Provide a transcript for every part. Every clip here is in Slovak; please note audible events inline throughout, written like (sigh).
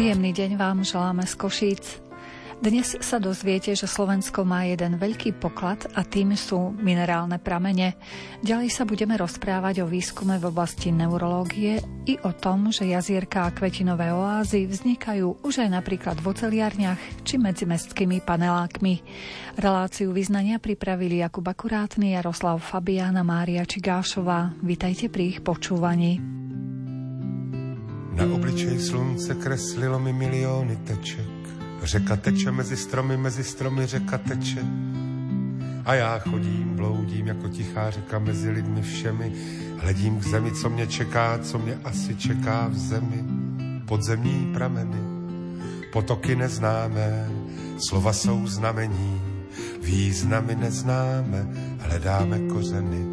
Príjemný deň vám želáme z Košíc. Dnes sa dozviete, že Slovensko má jeden veľký poklad a tým sú minerálne pramene. Ďalej sa budeme rozprávať o výskume v oblasti neurológie i o tom, že jazierka a kvetinové oázy vznikajú už aj napríklad v oceliarniach či medzi mestskými panelákmi. Reláciu vyznania pripravili Jakub Akurátny, Jaroslav Fabiana, Mária Čigášová. Vítajte pri ich počúvaní. Na obličej slunce kreslilo mi miliony teček Řeka teče mezi stromy, mezi stromy řeka teče. A já chodím, bloudím jako tichá řeka mezi lidmi všemi. Hledím k zemi, co mě čeká, co mě asi čeká v zemi. Podzemní prameny, potoky neznámé, slova jsou znamení, významy neznáme, hledáme kořeny.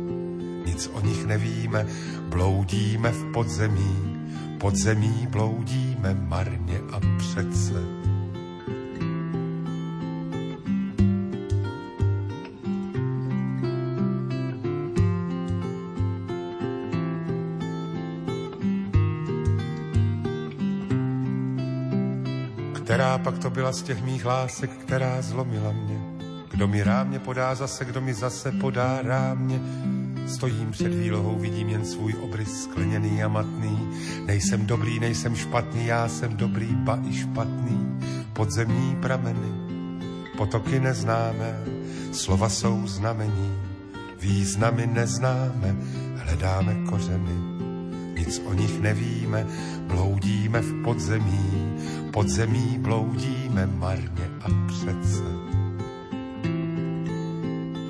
Nic o nich nevíme, bloudíme v podzemí, podzemí bloudíme marně a přece. Která pak to byla z těch mých lásek, která zlomila mě? Kdo mi rámě podá zase, kdo mi zase podá rámě? Stojím před výlohou, vidím jen svůj obrys skleněný a matný. Nejsem dobrý, nejsem špatný, já jsem dobrý, ba i špatný. Podzemní prameny, potoky neznáme, slova jsou znamení. Významy neznáme, hledáme kořeny nic o nich nevíme, bloudíme v podzemí, podzemí bloudíme marne a přece.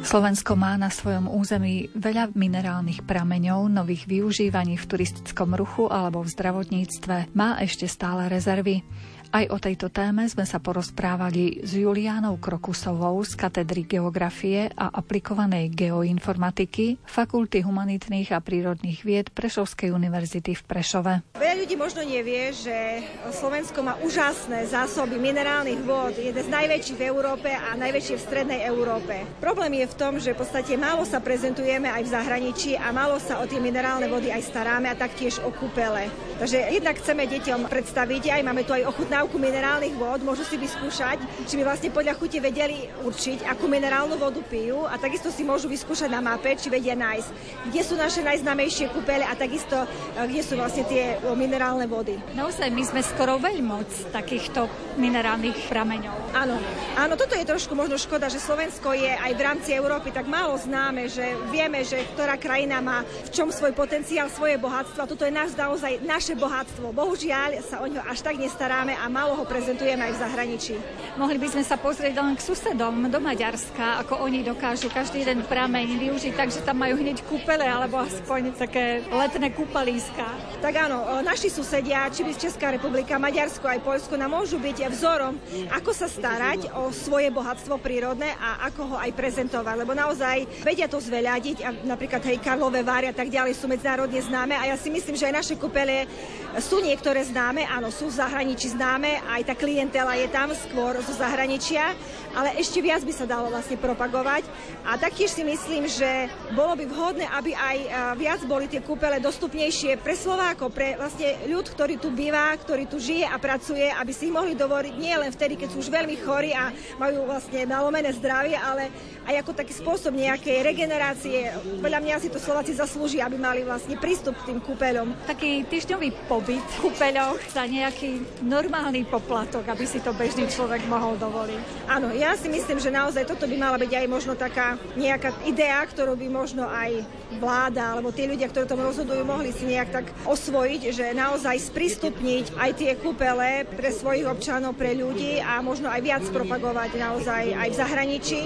Slovensko má na svojom území veľa minerálnych prameňov, nových využívaní v turistickom ruchu alebo v zdravotníctve. Má ešte stále rezervy. Aj o tejto téme sme sa porozprávali s Juliánou Krokusovou z katedry geografie a aplikovanej geoinformatiky Fakulty humanitných a prírodných vied Prešovskej univerzity v Prešove. Veľa ľudí možno nevie, že Slovensko má úžasné zásoby minerálnych vôd, jeden z najväčších v Európe a najväčšie v strednej Európe. Problém je v tom, že v podstate málo sa prezentujeme aj v zahraničí a málo sa o tie minerálne vody aj staráme a taktiež o kúpele. Takže jednak chceme deťom predstaviť, aj máme tu aj ochutná dávku minerálnych vod, môžu si vyskúšať, či by vlastne podľa chuti vedeli určiť, akú minerálnu vodu pijú a takisto si môžu vyskúšať na mape, či vedia nájsť, kde sú naše najznamejšie kúpele a takisto, e, kde sú vlastne tie minerálne vody. Naozaj, my sme skoro veľmoc takýchto minerálnych prameňov. Áno, áno, toto je trošku možno škoda, že Slovensko je aj v rámci Európy tak málo známe, že vieme, že ktorá krajina má v čom svoj potenciál, svoje bohatstvo toto je náš naozaj naše bohatstvo. Bohužiaľ sa o ňo až tak nestaráme a málo ho prezentujeme aj v zahraničí. Mohli by sme sa pozrieť len k susedom do Maďarska, ako oni dokážu každý jeden prameň využiť tak, že tam majú hneď kúpele alebo aspoň také letné kúpalíska. Tak áno, naši susedia, či by Česká republika, Maďarsko aj Poľsko, nám môžu byť vzorom, ako sa starať o svoje bohatstvo prírodné a ako ho aj prezentovať, lebo naozaj vedia to zveľadiť a napríklad hej, Karlové Váry a tak ďalej sú medzinárodne známe a ja si myslím, že aj naše kúpele sú niektoré známe, áno, sú v zahraničí známe, známe, aj tá klientela je tam skôr zo zahraničia, ale ešte viac by sa dalo vlastne propagovať. A taktiež si myslím, že bolo by vhodné, aby aj viac boli tie kúpele dostupnejšie pre Slovákov, pre vlastne ľud, ktorý tu býva, ktorý tu žije a pracuje, aby si ich mohli dovoliť nie len vtedy, keď sú už veľmi chorí a majú vlastne nalomené zdravie, ale aj ako taký spôsob nejakej regenerácie. Podľa mňa si to Slováci zaslúži, aby mali vlastne prístup k tým kúpeľom. Taký týždňový pobyt v kúpeľoch za nejaký normálny normálny poplatok, aby si to bežný človek mohol dovoliť. Áno, ja si myslím, že naozaj toto by mala byť aj možno taká nejaká idea, ktorú by možno aj vláda alebo tí ľudia, ktorí tom rozhodujú, mohli si nejak tak osvojiť, že naozaj sprístupniť aj tie kúpele pre svojich občanov, pre ľudí a možno aj viac propagovať naozaj aj v zahraničí,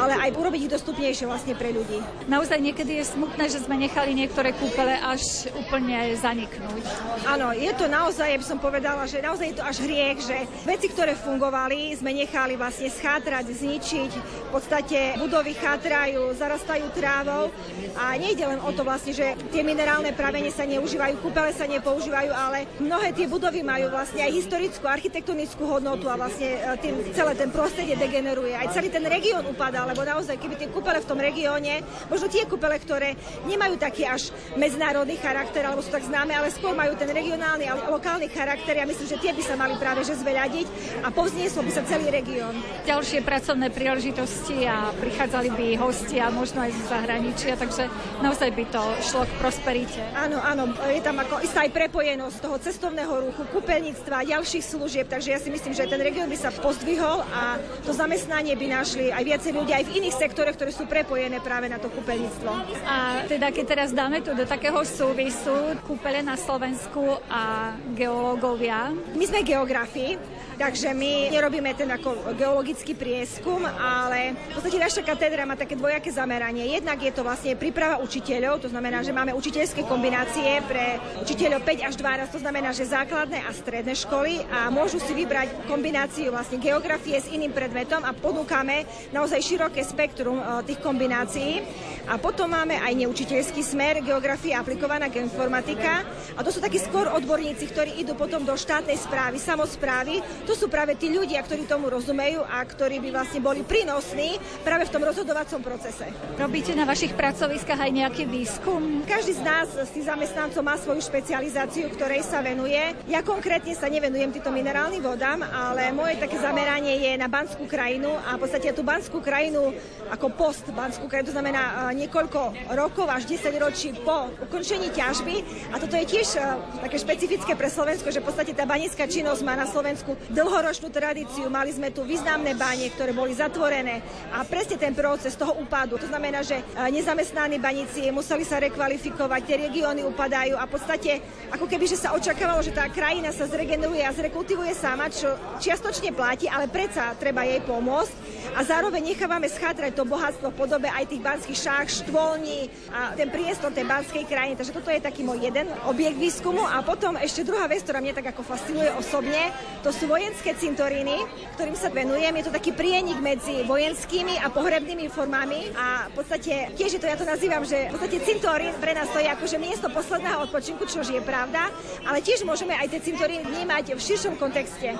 ale aj urobiť ich dostupnejšie vlastne pre ľudí. Naozaj niekedy je smutné, že sme nechali niektoré kúpele až úplne zaniknúť. Áno, je to naozaj, ja by som povedala, že naozaj je to až hriech, že veci, ktoré fungovali, sme nechali vlastne schá chátrať, zničiť. V podstate budovy chátrajú, zarastajú trávou a nejde len o to vlastne, že tie minerálne pramene sa neužívajú, kúpele sa nepoužívajú, ale mnohé tie budovy majú vlastne aj historickú, architektonickú hodnotu a vlastne e, tým celé ten prostredie degeneruje. Aj celý ten región upadá, lebo naozaj, keby tie kúpele v tom regióne, možno tie kúpele, ktoré nemajú taký až medzinárodný charakter, alebo sú tak známe, ale skôr majú ten regionálny a lokálny charakter. Ja myslím, že tie by sa mali práve že zveľadiť a povznieslo by sa celý región. Ďalšie pracovné príležitosti a prichádzali by hostia, možno aj z zahraničia, takže naozaj by to šlo k prosperite. Áno, áno, je tam ako istá aj prepojenosť toho cestovného ruchu, kúpeľníctva, ďalších služieb, takže ja si myslím, že ten región by sa pozdvihol a to zamestnanie by našli aj viacej ľudia aj v iných sektoroch, ktoré sú prepojené práve na to kúpeľníctvo. A teda keď teraz dáme tu do takého súvisu kúpele na Slovensku a geológovia. My sme geografia Takže my nerobíme ten ako geologický prieskum, ale v podstate naša katedra má také dvojaké zameranie. Jednak je to vlastne príprava učiteľov, to znamená, že máme učiteľské kombinácie pre učiteľov 5 až 12, to znamená, že základné a stredné školy a môžu si vybrať kombináciu vlastne geografie s iným predmetom a ponúkame naozaj široké spektrum e, tých kombinácií. A potom máme aj neučiteľský smer, geografia aplikovaná geoinformatika. A to sú takí skôr odborníci, ktorí idú potom do štátnej správy, samozprávy. To sú práve tí ľudia, ktorí tomu rozumejú a ktorí by vlastne boli prínosní práve v tom rozhodovacom procese. Robíte na vašich pracoviskách aj nejaký výskum? Každý z nás, z tých zamestnancov, má svoju špecializáciu, ktorej sa venuje. Ja konkrétne sa nevenujem týmto minerálnym vodám, ale moje také zameranie je na Banskú krajinu a v podstate tú Banskú krajinu ako post Banskú krajinu, to znamená niekoľko rokov až 10 ročí po ukončení ťažby. A toto je tiež uh, také špecifické pre Slovensko, že v podstate tá banická činnosť má na Slovensku dlhoročnú tradíciu. Mali sme tu významné bane, ktoré boli zatvorené a presne ten proces toho upadu. To znamená, že uh, nezamestnaní baníci museli sa rekvalifikovať, tie regióny upadajú a v podstate ako keby, že sa očakávalo, že tá krajina sa zregeneruje a zrekultivuje sama, čo čiastočne platí, ale predsa treba jej pomôcť a zároveň nechávame schátrať to bohatstvo v podobe aj tých banských šách, štvolní a ten priestor tej banskej krajiny. Takže toto je taký môj jeden objekt výskumu. A potom ešte druhá vec, ktorá mňa tak ako fascinuje osobne, to sú cintoríny, ktorým sa venujem. Je to taký prienik medzi vojenskými a pohrebnými formami a v podstate tiež je to, ja to nazývam, že v podstate cintorín pre nás to je akože miesto posledného odpočinku, čo je pravda, ale tiež môžeme aj tie cintoríny vnímať v širšom kontexte.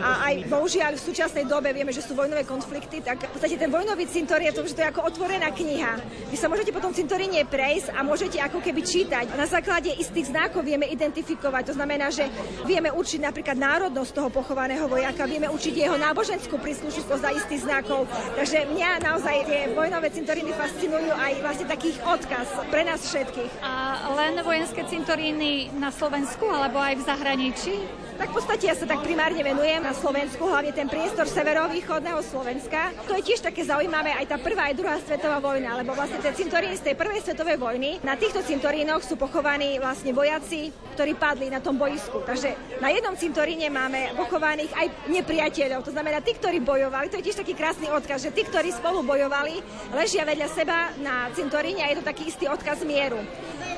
A aj bohužiaľ v súčasnej dobe vieme, že sú vojnové konflikty tak v podstate ten vojnový cintorín je to, že to je ako otvorená kniha. Vy sa môžete po tom cintoríne prejsť a môžete ako keby čítať. Na základe istých znakov vieme identifikovať. To znamená, že vieme určiť napríklad národnosť toho pochovaného vojaka, vieme určiť jeho náboženskú príslušnosť za istých znakov. Takže mňa naozaj tie vojnové cintoríny fascinujú aj vlastne takých odkaz pre nás všetkých. A len vojenské cintoríny na Slovensku alebo aj v zahraničí? Tak v podstate ja sa tak primárne venujem na Slovensku, hlavne ten priestor severovýchodného Slovenska. To je tiež také zaujímavé aj tá prvá aj druhá svetová vojna, lebo vlastne tie cintoríny z tej prvej svetovej vojny, na týchto cintorínoch sú pochovaní vlastne vojaci, ktorí padli na tom boisku. Takže na jednom cintoríne máme pochovaných aj nepriateľov, to znamená tí, ktorí bojovali. To je tiež taký krásny odkaz, že tí, ktorí spolu bojovali, ležia vedľa seba na cintoríne a je to taký istý odkaz mieru.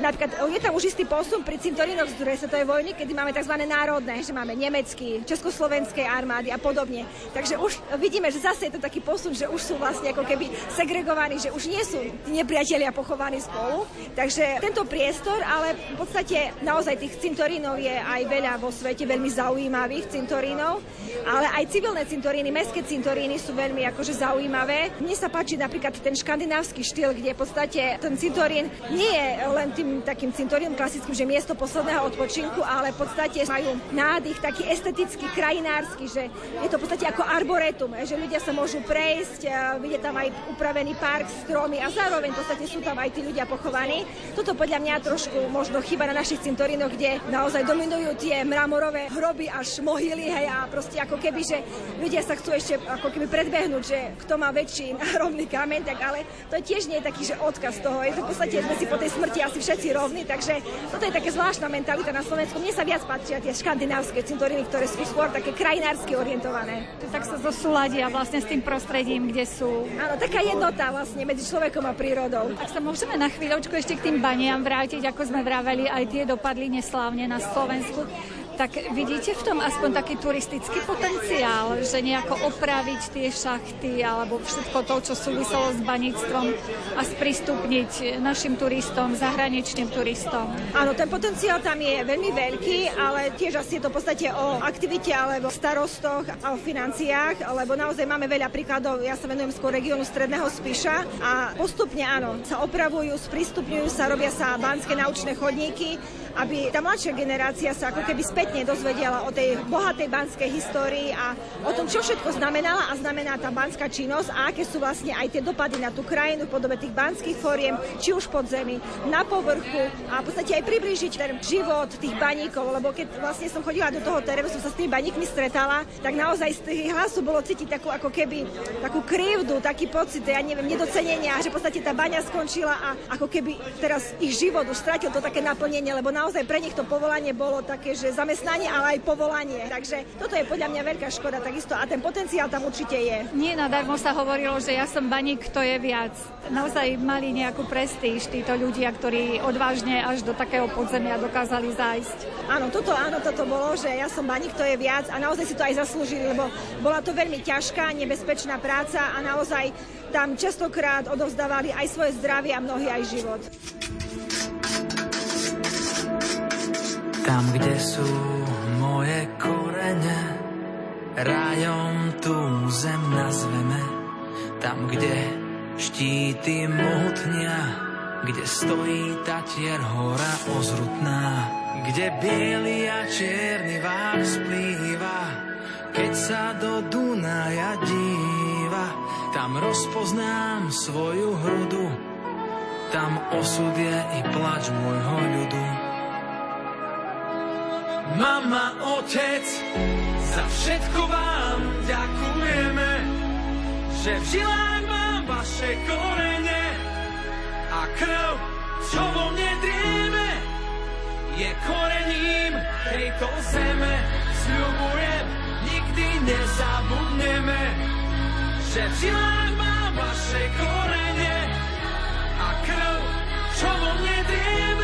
Napríklad je tam už istý posun pri cintorínoch z druhej svetovej vojny, kedy máme tzv. národné, že máme nemecký, československej armády a podobne. Takže už vidíme, že zase je to taký posun, že už sú vlastne ako keby segregovaní, že už nie sú tí nepriatelia pochovaní spolu. Takže tento priestor, ale v podstate naozaj tých cintorínov je aj veľa vo svete, veľmi zaujímavých cintorínov, ale aj civilné cintoríny, mestské cintoríny sú veľmi akože zaujímavé. Mne sa páči napríklad ten škandinávsky štýl, kde v podstate ten cintorín nie je len tým takým cintorínom klasickým, že miesto posledného odpočinku, ale v podstate majú nádych taký estetický, krajinársky, že je to v podstate ako arboretum, že ľudia sa môžu prejsť, vidieť tam aj upravený park, stromy a zároveň v podstate sú tam aj tí ľudia pochovaní. Toto podľa mňa trošku možno chyba na našich cintorínoch, kde naozaj dominujú tie mramorové hroby až mohyly, hej, a proste ako keby, že ľudia sa chcú ešte ako keby predbehnúť, že kto má väčší (laughs) národný kameň, tak ale to tiež nie je taký, že odkaz toho. Je to v podstate sme si po tej smrti asi všetci rovní, takže toto je také zvláštna mentalita na Slovensku. Mne sa viac páčia tie škandinávske cintoríny, ktoré sú skôr také krajinársky orientované. Tak sa zosúladia vlastne s tým prostredím, kde sú. Áno, taká jednota vlastne medzi človekom a prírodou. Tak sa môžeme na chvíľočku ešte k tým baniam vrátiť, ako sme vraveli, aj tie dopadli neslávne na Slovensku. Tak vidíte v tom aspoň taký turistický potenciál, že nejako opraviť tie šachty alebo všetko to, čo súviselo s baníctvom a sprístupniť našim turistom, zahraničným turistom? Áno, ten potenciál tam je veľmi veľký, ale tiež asi je to v podstate o aktivite alebo starostoch a o financiách, lebo naozaj máme veľa príkladov. Ja sa venujem skôr regiónu Stredného Spiša a postupne áno, sa opravujú, sprístupňujú sa, robia sa banské naučné chodníky, aby tá mladšia generácia sa ako keby spätne dozvedela o tej bohatej banskej histórii a o tom, čo všetko znamenala a znamená tá banská činnosť a aké sú vlastne aj tie dopady na tú krajinu v podobe tých banských fóriem, či už pod zemi, na povrchu a v podstate aj priblížiť ten život tých baníkov, lebo keď vlastne som chodila do toho terénu, som sa s tými baníkmi stretala, tak naozaj z tých hlasov bolo cítiť takú ako keby takú krivdu, taký pocit, ja neviem, nedocenenia, že v podstate tá baňa skončila a ako keby teraz ich život už stratil to také naplnenie, lebo na naozaj pre nich to povolanie bolo také, že zamestnanie, ale aj povolanie. Takže toto je podľa mňa veľká škoda takisto a ten potenciál tam určite je. Nie nadarmo sa hovorilo, že ja som baník, kto je viac. Naozaj mali nejakú prestíž títo ľudia, ktorí odvážne až do takého podzemia dokázali zájsť. Áno, toto, áno, toto bolo, že ja som baník, kto je viac a naozaj si to aj zaslúžili, lebo bola to veľmi ťažká, nebezpečná práca a naozaj tam častokrát odovzdávali aj svoje zdravie a mnohý aj život. Tam, kde sú moje korene, rajom tú zem nazveme. Tam, kde štíty mohutnia, kde stojí tatier hora ozrutná, kde biely a čierny vách splýva, keď sa do Dunaja díva, tam rozpoznám svoju hrudu, tam osud je i plač môjho ľudu. Mama, otec, za všetko vám ďakujeme, že v žilách mám vaše korene a krv, čo vo mne drieme, je korením tejto zeme. Sľubujem, nikdy nezabudneme, že v žilách mám vaše korene a krv, čo vo mne drieme,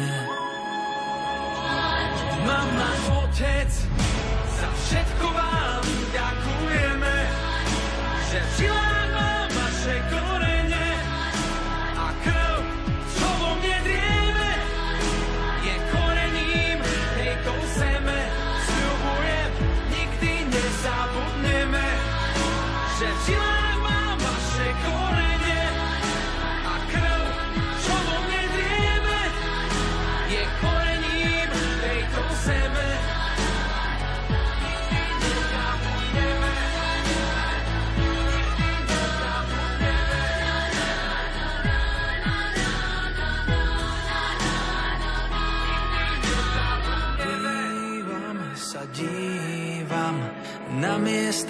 Mama, otec, za všetko vám ďakujeme, že v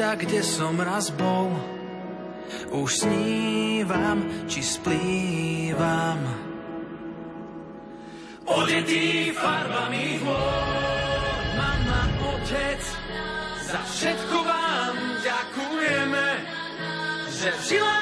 miesta, kde som raz bol. Už snívam, či splývam. Odetý farbami hôr, mama, otec, za všetko vám ďakujeme, že v žilách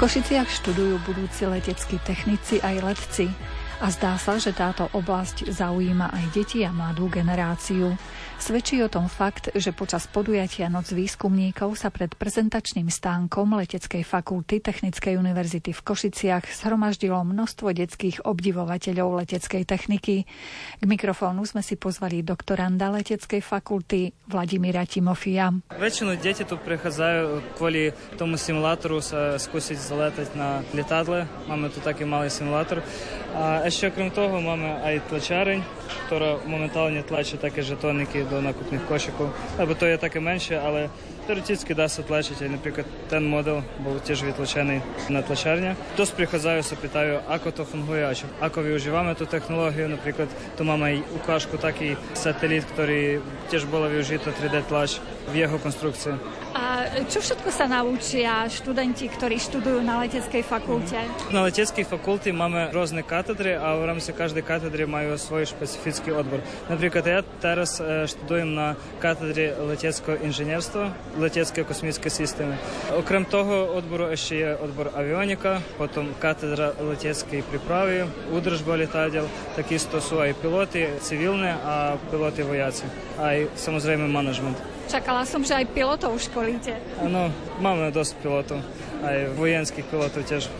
Košiciach študujú budúci leteckí technici aj letci A zdá sa, že táto oblasť zaujíma aj deti a mladú generáciu. Svedčí o tom fakt, že počas podujatia Noc výskumníkov sa pred prezentačným stánkom Leteckej fakulty Technickej univerzity v Košiciach zhromaždilo množstvo detských obdivovateľov leteckej techniky. K mikrofónu sme si pozvali doktoranda Leteckej fakulty Vladimíra Timofia. Väčšinu deti tu prichádzajú kvôli tomu simulátoru sa skúsiť zaletať na lietadle. Máme tu taký malý simulátor. A ešte okrem toho máme aj tlačareň, ktorá momentálne tlačí také žetóniky do nákupných košikov, lebo to je také menšie, ale teoreticky dá sa tlačiť aj napríklad ten model bol tiež vytlačený na tlačárne. Dosť prichádzajú sa pýtajú, ako to funguje a čo, ako využívame tú technológiu. Napríklad tu máme aj ukážku taký satelit, ktorý tiež bolo využito 3D tlač v jeho konstrukcii. A čo všetko sa naučia študenti, ktorí študujú na leteckej fakulte? Na leteckej fakulte máme rôzne katedry a v rámci každej katedry majú svoj špecifický odbor. Napríklad ja teraz študujem na katedre leteckého inžinierstva, letecké kosmické systémy. Okrem toho odboru ešte je odbor avionika, potom katedra leteckej prípravy, údržba lietadiel, takisto sú aj piloty civilné a piloty vojaci, aj samozrejme manažment. Čakala som, že aj pilotov školíte. Áno, máme dosť pilotov, aj vojenských pilotov tiež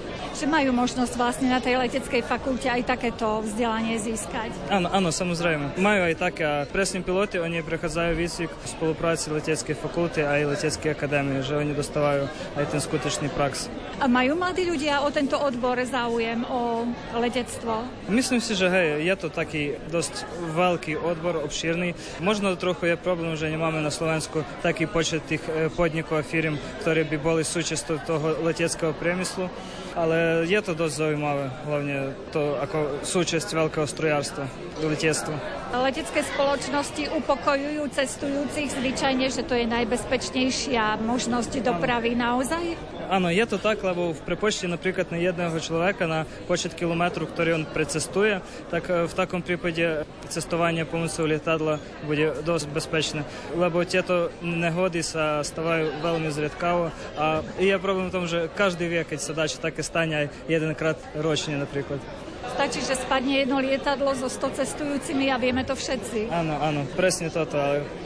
že majú možnosť vlastne na tej leteckej fakulte aj takéto vzdelanie získať. Áno, áno, samozrejme. Majú aj také a presne piloti, oni prechádzajú výcvik v spolupráci leteckej fakulty aj leteckej akadémie, že oni dostávajú aj ten skutočný prax. A majú mladí ľudia o tento odbor záujem, o letectvo? Myslím si, že hej, je to taký dosť veľký odbor, obšírny. Možno trochu je problém, že nemáme na Slovensku taký počet tých e, podnikov a firm, ktoré by boli súčasťou toho leteckého priemyslu ale je to dosť zaujímavé, hlavne to ako súčasť veľkého strojárstva, letectva. Letecké spoločnosti upokojujú cestujúcich zvyčajne, že to je najbezpečnejšia možnosť dopravy naozaj? Áno, je to tak, lebo v prepočte napríklad na jedného človeka na počet kilometrov, ktorý on precestuje, tak v takom prípade cestovanie pomocou lietadla bude dosť bezpečné, lebo tieto nehody sa stávajú veľmi zriedkavo a je problém v tom, že každý vie, keď sa dá, také stane aj jedenkrát ročne napríklad. Stačí, že spadne jedno lietadlo so 100 cestujúcimi a vieme to všetci. Áno, áno, presne toto,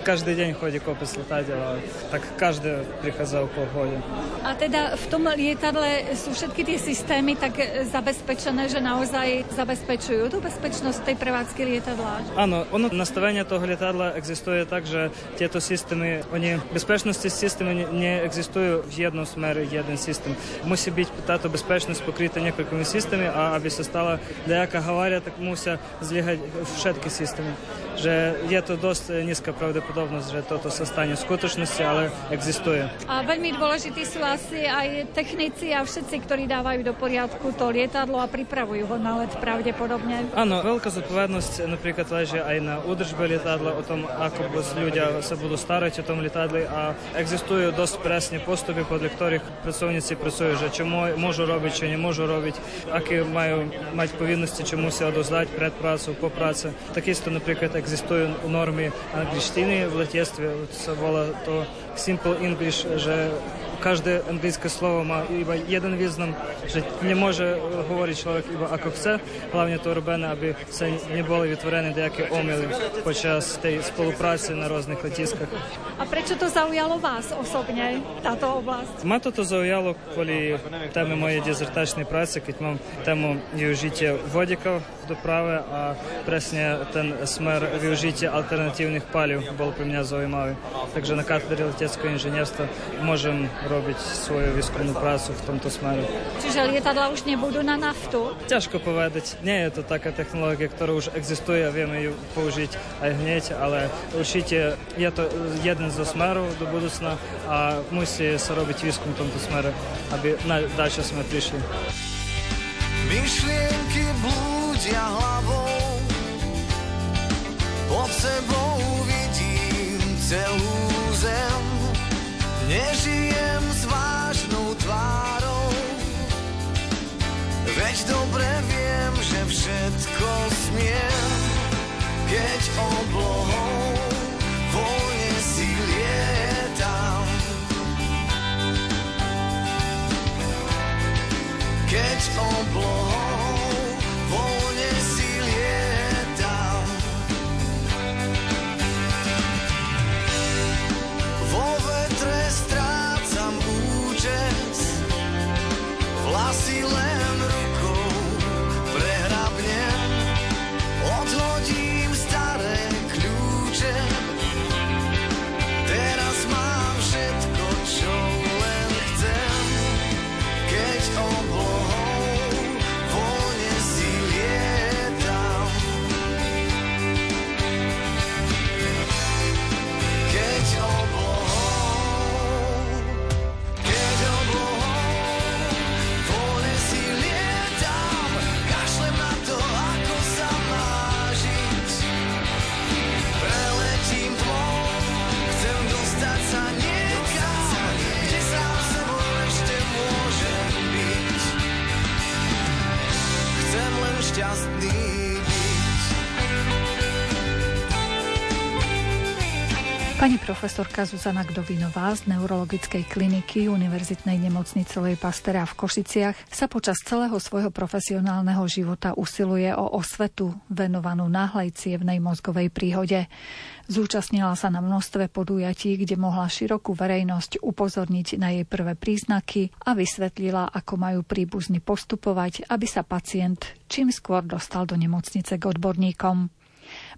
každý deň chodí kopec lietadiel, ale tak každé prichádza po pohode. A teda v tom lietadle sú všetky tie systémy tak zabezpečené, že naozaj zabezpečujú tú bezpečnosť tej prevádzky lietadla? Áno, ono nastavenie toho lietadla existuje tak, že tieto systémy, oni, bezpečnosti systémy neexistujú v jednom smere, jeden systém. Musí byť táto bezpečnosť pokrytá niekoľkými systémami a aby sa stala nejaká havária, tak musia zlyhať všetky systémy że jest to dość niska prawdopodobność, że to, to sa stanie skuteczności, ale existuje. A veľmi dôležití sú asi aj technici a všetci, ktorí dávajú do poriadku to lietadlo a pripravujú ho na let pravdepodobne. Áno, veľká zodpovednosť napríklad leží aj na údržbe lietadla, o tom, ako ľudia sa budú starať o tom lietadle a existujú dosť presne postupy, podľa ktorých pracovníci pracujú, že čo môžu robiť, čo nemôžu robiť, aké majú mať povinnosti, čo musia dozdať pred prácou, po práci. Takisto napríklad existujú normy angličtiny v letectve, sa volá to Simple English, že každé anglické slovo má iba jeden význam, že nemôže hovoriť človek iba ako chce, hlavne to robené, aby sa neboli vytvorené nejaké omily počas tej spolupráce na rôznych letiskách. A prečo to zaujalo vás osobne, táto oblasť? Ma toto zaujalo kvôli téme mojej dezertačnej práce, keď mám tému využitia vodikov v doprave a presne ten smer využitia alternatívnych palív bol pre mňa zaujímavý. Takže na katedre leteckého inžinierstva môžem robiť svoju výskumnú prácu v tomto smere. Čiže lietadla už nebudú na naftu? Ťažko povedať. Nie je to taká technológia, ktorá už existuje a vieme ju použiť aj hneď, ale určite je to jeden zo smerov do budúcna a musí sa robiť výskum v tomto smere, aby na dačo sme prišli. Myšlienky blúdia hlavou pod sebou vidím celú zem Nežijem s vážnou tvárou, veď dobre viem, že všetko smiem, keď oblohou voľne si lietam. Keď oblohou profesorka Zuzana Gdovinová z neurologickej kliniky Univerzitnej nemocnice Pastera v Košiciach sa počas celého svojho profesionálneho života usiluje o osvetu venovanú náhlej cievnej mozgovej príhode. Zúčastnila sa na množstve podujatí, kde mohla širokú verejnosť upozorniť na jej prvé príznaky a vysvetlila, ako majú príbuzny postupovať, aby sa pacient čím skôr dostal do nemocnice k odborníkom.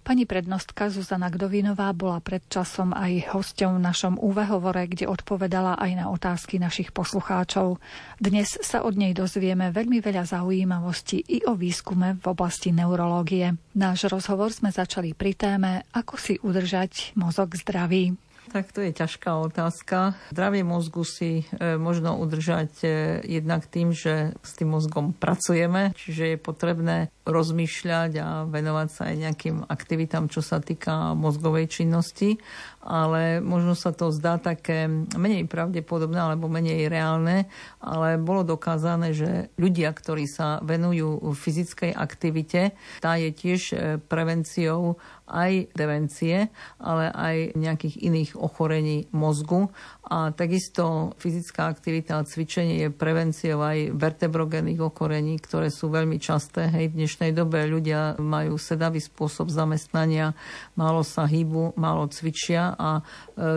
Pani prednostka Zuzana Gdovinová bola pred časom aj hosťou v našom úvehovore, kde odpovedala aj na otázky našich poslucháčov. Dnes sa od nej dozvieme veľmi veľa zaujímavostí i o výskume v oblasti neurológie. Náš rozhovor sme začali pri téme, ako si udržať mozog zdravý. Tak to je ťažká otázka. Zdravie mozgu si e, možno udržať e, jednak tým, že s tým mozgom pracujeme, čiže je potrebné rozmýšľať a venovať sa aj nejakým aktivitám, čo sa týka mozgovej činnosti, ale možno sa to zdá také menej pravdepodobné alebo menej reálne, ale bolo dokázané, že ľudia, ktorí sa venujú fyzickej aktivite, tá je tiež e, prevenciou aj demencie, ale aj nejakých iných ochorení mozgu. A takisto fyzická aktivita a cvičenie je prevenciou aj vertebrogénnych ochorení, ktoré sú veľmi časté. Hej, v dnešnej dobe ľudia majú sedavý spôsob zamestnania, málo sa hýbu, málo cvičia a e,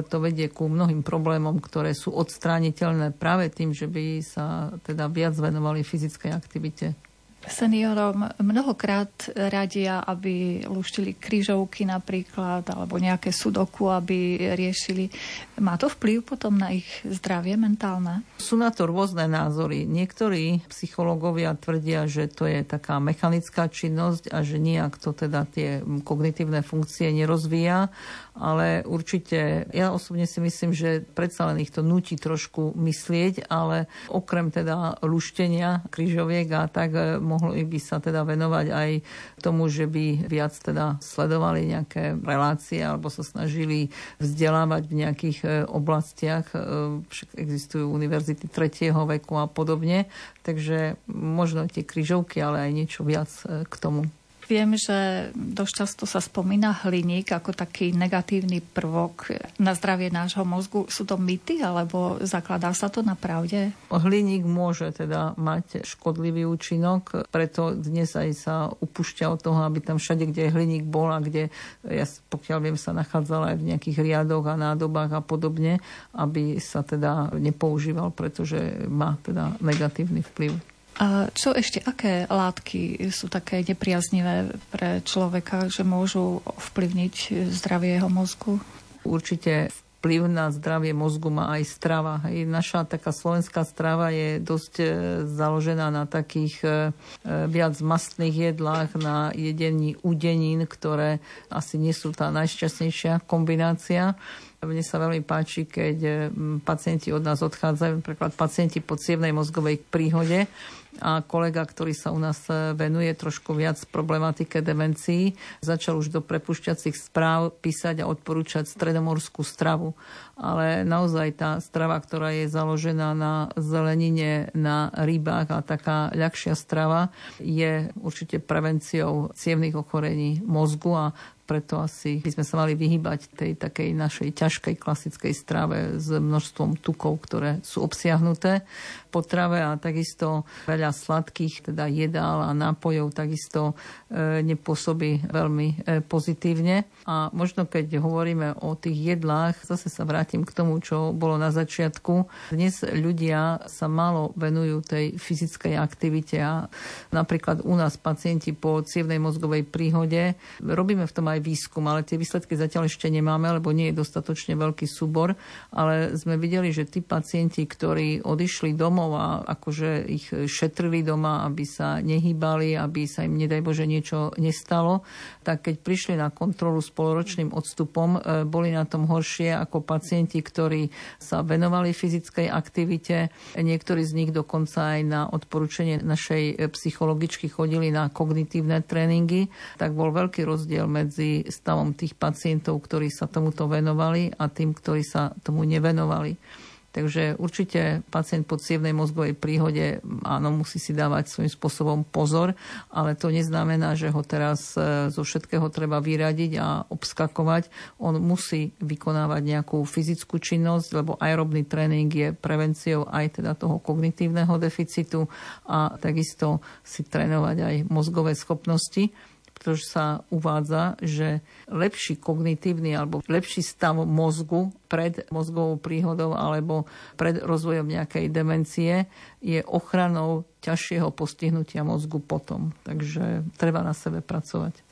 to vedie ku mnohým problémom, ktoré sú odstrániteľné práve tým, že by sa teda viac venovali fyzickej aktivite seniorom mnohokrát radia, aby luštili krížovky napríklad, alebo nejaké sudoku, aby riešili. Má to vplyv potom na ich zdravie mentálne? Sú na to rôzne názory. Niektorí psychológovia tvrdia, že to je taká mechanická činnosť a že nejak to teda tie kognitívne funkcie nerozvíja ale určite ja osobne si myslím, že predsa len ich to nutí trošku myslieť, ale okrem teda luštenia kryžoviek a tak eh, mohli by sa teda venovať aj tomu, že by viac teda sledovali nejaké relácie alebo sa snažili vzdelávať v nejakých eh, oblastiach. Eh, však existujú univerzity tretieho veku a podobne, takže možno tie kryžovky, ale aj niečo viac k tomu. Viem, že dosť často sa spomína hliník ako taký negatívny prvok na zdravie nášho mozgu. Sú to mýty, alebo zakladá sa to na pravde? Hliník môže teda mať škodlivý účinok, preto dnes aj sa upúšťa od toho, aby tam všade, kde hliník bol a kde, ja pokiaľ viem, sa nachádzala aj v nejakých riadoch a nádobách a podobne, aby sa teda nepoužíval, pretože má teda negatívny vplyv. A čo ešte, aké látky sú také nepriaznivé pre človeka, že môžu ovplyvniť zdravie jeho mozgu? Určite vplyv na zdravie mozgu má aj strava. Hej. Naša taká slovenská strava je dosť e, založená na takých e, e, viac mastných jedlách, na jedení udenín, ktoré asi nie sú tá najšťastnejšia kombinácia. Mne sa veľmi páči, keď pacienti od nás odchádzajú, napríklad pacienti po cievnej mozgovej príhode, a kolega, ktorý sa u nás e, venuje trošku viac problematike demencií, začal už do prepušťacích správ písať a odporúčať stredomorskú stravu. Ale naozaj tá strava, ktorá je založená na zelenine, na rybách a taká ľahšia strava je určite prevenciou cievnych ochorení mozgu a preto asi by sme sa mali vyhybať tej takej našej ťažkej klasickej strave s množstvom tukov, ktoré sú obsiahnuté v potrave a takisto veľa sladkých teda jedál a nápojov takisto e, nepôsobí veľmi e, pozitívne. A možno keď hovoríme o tých jedlách, zase sa vrátim k tomu, čo bolo na začiatku. Dnes ľudia sa málo venujú tej fyzickej aktivite a napríklad u nás pacienti po cievnej mozgovej príhode robíme v tom aj aj výskum, ale tie výsledky zatiaľ ešte nemáme, lebo nie je dostatočne veľký súbor, ale sme videli, že tí pacienti, ktorí odišli domov a akože ich šetrili doma, aby sa nehýbali, aby sa im, nedaj Bože, niečo nestalo, tak keď prišli na kontrolu s poloročným odstupom, e, boli na tom horšie ako pacienti, ktorí sa venovali fyzickej aktivite. Niektorí z nich dokonca aj na odporúčanie našej psychologičky chodili na kognitívne tréningy, tak bol veľký rozdiel medzi stavom tých pacientov, ktorí sa tomuto venovali a tým, ktorí sa tomu nevenovali. Takže určite pacient po cievnej mozgovej príhode áno, musí si dávať svojím spôsobom pozor, ale to neznamená, že ho teraz e, zo všetkého treba vyradiť a obskakovať. On musí vykonávať nejakú fyzickú činnosť, lebo aerobný tréning je prevenciou aj teda toho kognitívneho deficitu a takisto si trénovať aj mozgové schopnosti pretože sa uvádza, že lepší kognitívny alebo lepší stav mozgu pred mozgovou príhodou alebo pred rozvojom nejakej demencie je ochranou ťažšieho postihnutia mozgu potom. Takže treba na sebe pracovať.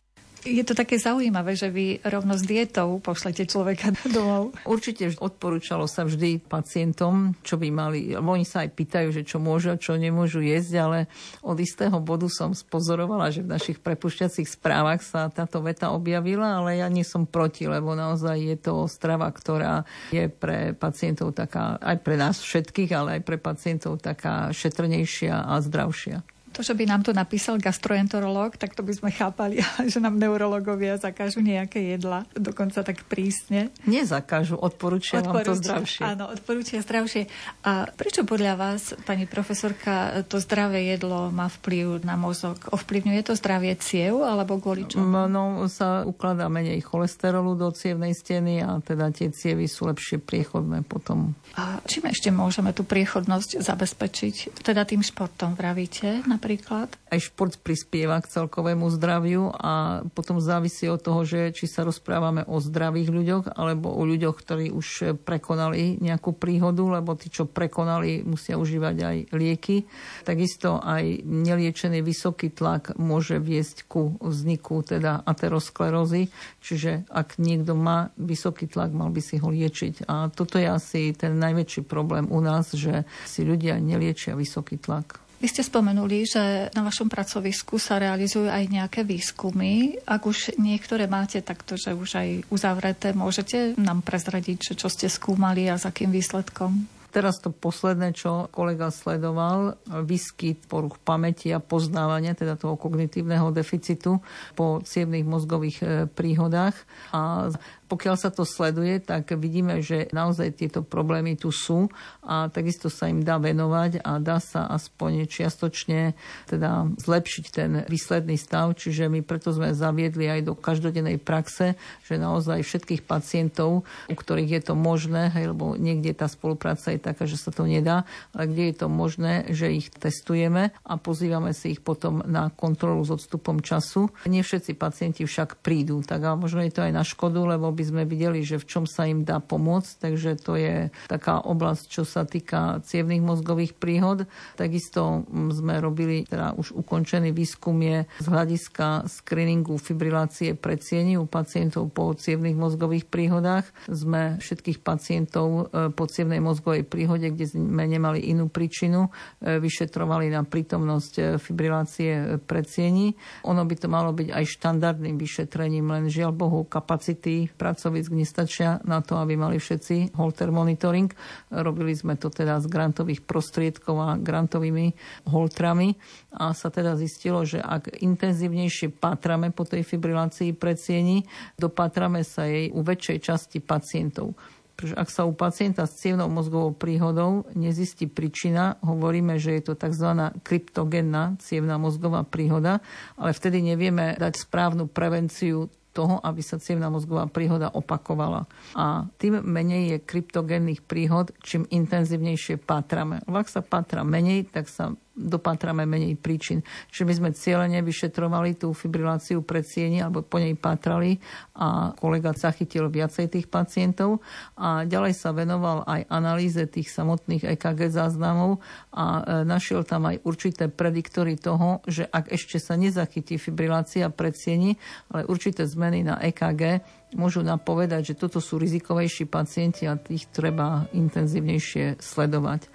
Je to také zaujímavé, že vy rovno s dietou pošlete človeka (laughs) domov. Určite odporúčalo sa vždy pacientom, čo by mali, oni sa aj pýtajú, že čo môžu a čo nemôžu jesť, ale od istého bodu som spozorovala, že v našich prepušťacích správach sa táto veta objavila, ale ja nie som proti, lebo naozaj je to strava, ktorá je pre pacientov taká, aj pre nás všetkých, ale aj pre pacientov taká šetrnejšia a zdravšia. To, že by nám to napísal gastroenterológ, tak to by sme chápali, (laughs) že nám neurologovia zakážu nejaké jedla, dokonca tak prísne. Nezakážu, odporúčia, vám to zdravšie. Áno, odporúčia zdravšie. A prečo podľa vás, pani profesorka, to zdravé jedlo má vplyv na mozog? Ovplyvňuje to zdravie ciev alebo kvôli čomu? No, sa ukladá menej cholesterolu do cievnej steny a teda tie cievy sú lepšie priechodné potom. A čím ešte môžeme tú priechodnosť zabezpečiť? Teda tým športom vravíte napríklad? Napríklad? Aj šport prispieva k celkovému zdraviu a potom závisí od toho, že či sa rozprávame o zdravých ľuďoch alebo o ľuďoch, ktorí už prekonali nejakú príhodu, lebo tí, čo prekonali, musia užívať aj lieky. Takisto aj neliečený vysoký tlak môže viesť ku vzniku teda aterosklerózy, čiže ak niekto má vysoký tlak, mal by si ho liečiť. A toto je asi ten najväčší problém u nás, že si ľudia neliečia vysoký tlak. Vy ste spomenuli, že na vašom pracovisku sa realizujú aj nejaké výskumy. Ak už niektoré máte takto, že už aj uzavreté, môžete nám prezradiť, čo ste skúmali a s akým výsledkom? Teraz to posledné, čo kolega sledoval, výskyt poruch pamäti a poznávania, teda toho kognitívneho deficitu po cievných mozgových e, príhodách. A pokiaľ sa to sleduje, tak vidíme, že naozaj tieto problémy tu sú a takisto sa im dá venovať a dá sa aspoň čiastočne teda zlepšiť ten výsledný stav. Čiže my preto sme zaviedli aj do každodennej praxe, že naozaj všetkých pacientov, u ktorých je to možné, hej, lebo niekde tá spolupráca je taká, že sa to nedá, ale kde je to možné, že ich testujeme a pozývame si ich potom na kontrolu s odstupom času. Nie všetci pacienti však prídu, tak a možno je to aj na škodu, lebo by sme videli, že v čom sa im dá pomôcť. Takže to je taká oblasť, čo sa týka cievných mozgových príhod. Takisto mm, sme robili, teda už ukončený výskum je z hľadiska screeningu fibrilácie predsieni u pacientov po cievných mozgových príhodách. Sme všetkých pacientov e, po cievnej mozgovej príhode, kde sme nemali inú príčinu, e, vyšetrovali na prítomnosť e, fibrilácie predsieni. Ono by to malo byť aj štandardným vyšetrením, len žiaľ Bohu kapacity pracovisk nestačia na to, aby mali všetci holter monitoring. Robili sme to teda z grantových prostriedkov a grantovými holtrami a sa teda zistilo, že ak intenzívnejšie pátrame po tej fibrilácii predsieni, dopátrame sa jej u väčšej časti pacientov. Pretože ak sa u pacienta s cievnou mozgovou príhodou nezistí príčina, hovoríme, že je to tzv. kryptogénna cievna mozgová príhoda, ale vtedy nevieme dať správnu prevenciu toho, aby sa cievna mozgová príhoda opakovala. A tým menej je kryptogénnych príhod, čím intenzívnejšie pátrame. Ak sa pátra menej, tak sa dopátrame menej príčin. Čiže my sme cieľene vyšetrovali tú fibriláciu predsieni alebo po nej pátrali a kolega zachytil viacej tých pacientov a ďalej sa venoval aj analýze tých samotných EKG záznamov a e, našiel tam aj určité prediktory toho, že ak ešte sa nezachytí fibrilácia predsieni, ale určité zmeny na EKG môžu napovedať, že toto sú rizikovejší pacienti a tých treba intenzívnejšie sledovať.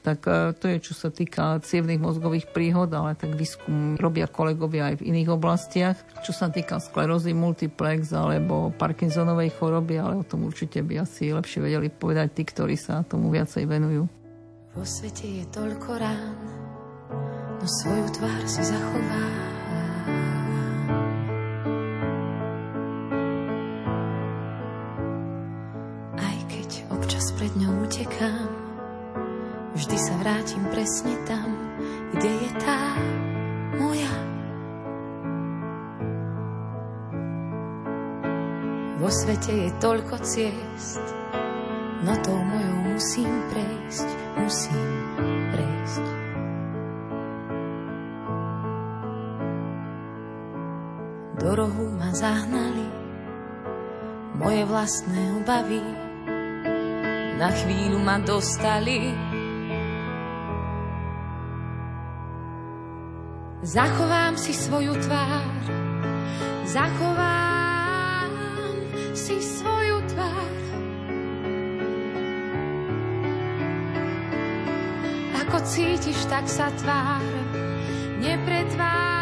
Tak e, to je, čo sa týka cievných mozgových príhod, ale tak výskum robia kolegovia aj v iných oblastiach. Čo sa týka sklerózy multiplex alebo Parkinsonovej choroby, ale o tom určite by asi lepšie vedeli povedať tí, ktorí sa tomu viacej venujú. Vo svete je toľko rán, no svoju tvár si zachová. Aj keď občas pred ňou uteká, nikam. Vždy sa vrátim presne tam, kde je tá moja. Vo svete je toľko ciest, no tou mojou musím prejsť, musím prejsť. Do rohu ma zahnali moje vlastné obavy, na chvíľu ma dostali. Zachovám si svoju tvár, zachovám si svoju tvár. Ako cítiš, tak sa tvár, nepretváraj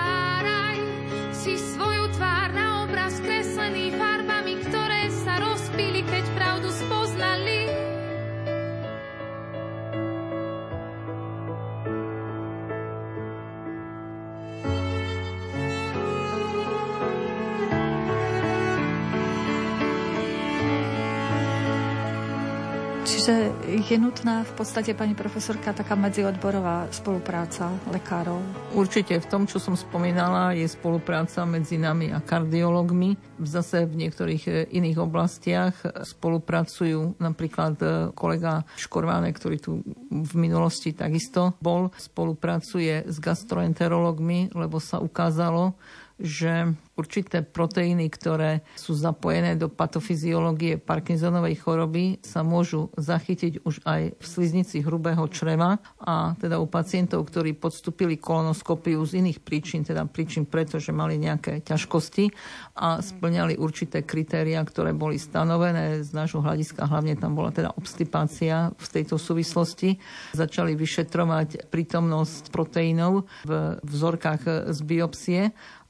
Čiže je nutná v podstate, pani profesorka, taká medziodborová spolupráca lekárov? Určite v tom, čo som spomínala, je spolupráca medzi nami a kardiologmi. Zase v niektorých e, iných oblastiach spolupracujú napríklad e, kolega Škorváne, ktorý tu v minulosti takisto bol, spolupracuje s gastroenterologmi, lebo sa ukázalo, že určité proteíny, ktoré sú zapojené do patofyziológie Parkinsonovej choroby, sa môžu zachytiť už aj v sliznici hrubého čreva. A teda u pacientov, ktorí podstúpili kolonoskopiu z iných príčin, teda príčin preto, že mali nejaké ťažkosti a splňali určité kritéria, ktoré boli stanovené z nášho hľadiska, hlavne tam bola teda obstipácia v tejto súvislosti, začali vyšetrovať prítomnosť proteínov v vzorkách z biopsie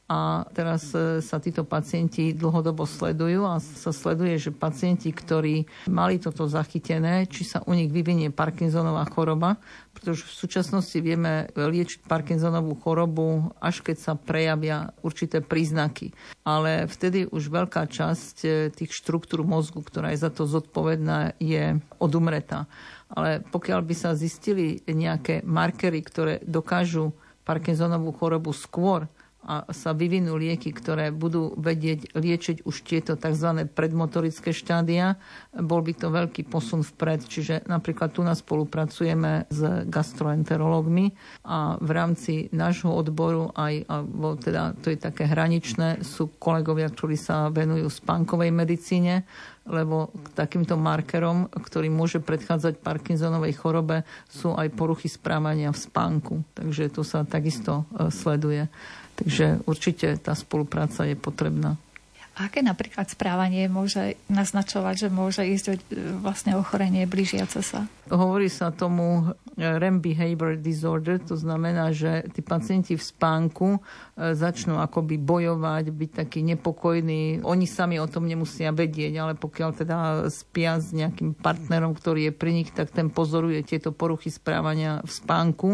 a teraz e, sa títo pacienti dlhodobo sledujú a sa sleduje, že pacienti, ktorí mali toto zachytené, či sa u nich vyvinie Parkinsonová choroba, pretože v súčasnosti vieme liečiť Parkinsonovú chorobu, až keď sa prejavia určité príznaky. Ale vtedy už veľká časť e, tých štruktúr mozgu, ktorá je za to zodpovedná, je odumretá. Ale pokiaľ by sa zistili nejaké markery, ktoré dokážu Parkinsonovú chorobu skôr, a sa vyvinú lieky, ktoré budú vedieť liečiť už tieto tzv. predmotorické štádia, bol by to veľký posun vpred. Čiže napríklad tu nás spolupracujeme s gastroenterológmi a v rámci nášho odboru aj, alebo teda to je také hraničné, sú kolegovia, ktorí sa venujú spánkovej medicíne, lebo takýmto markerom, ktorý môže predchádzať Parkinsonovej chorobe, sú aj poruchy správania v spánku. Takže to sa takisto e, sleduje. Takže určite tá spolupráca je potrebná. Aké napríklad správanie môže naznačovať, že môže ísť o vlastne ochorenie blížiace sa? Hovorí sa tomu REM behavior disorder, to znamená, že tí pacienti v spánku e, začnú akoby bojovať, byť takí nepokojní. Oni sami o tom nemusia vedieť, ale pokiaľ teda spia s nejakým partnerom, ktorý je pri nich, tak ten pozoruje tieto poruchy správania v spánku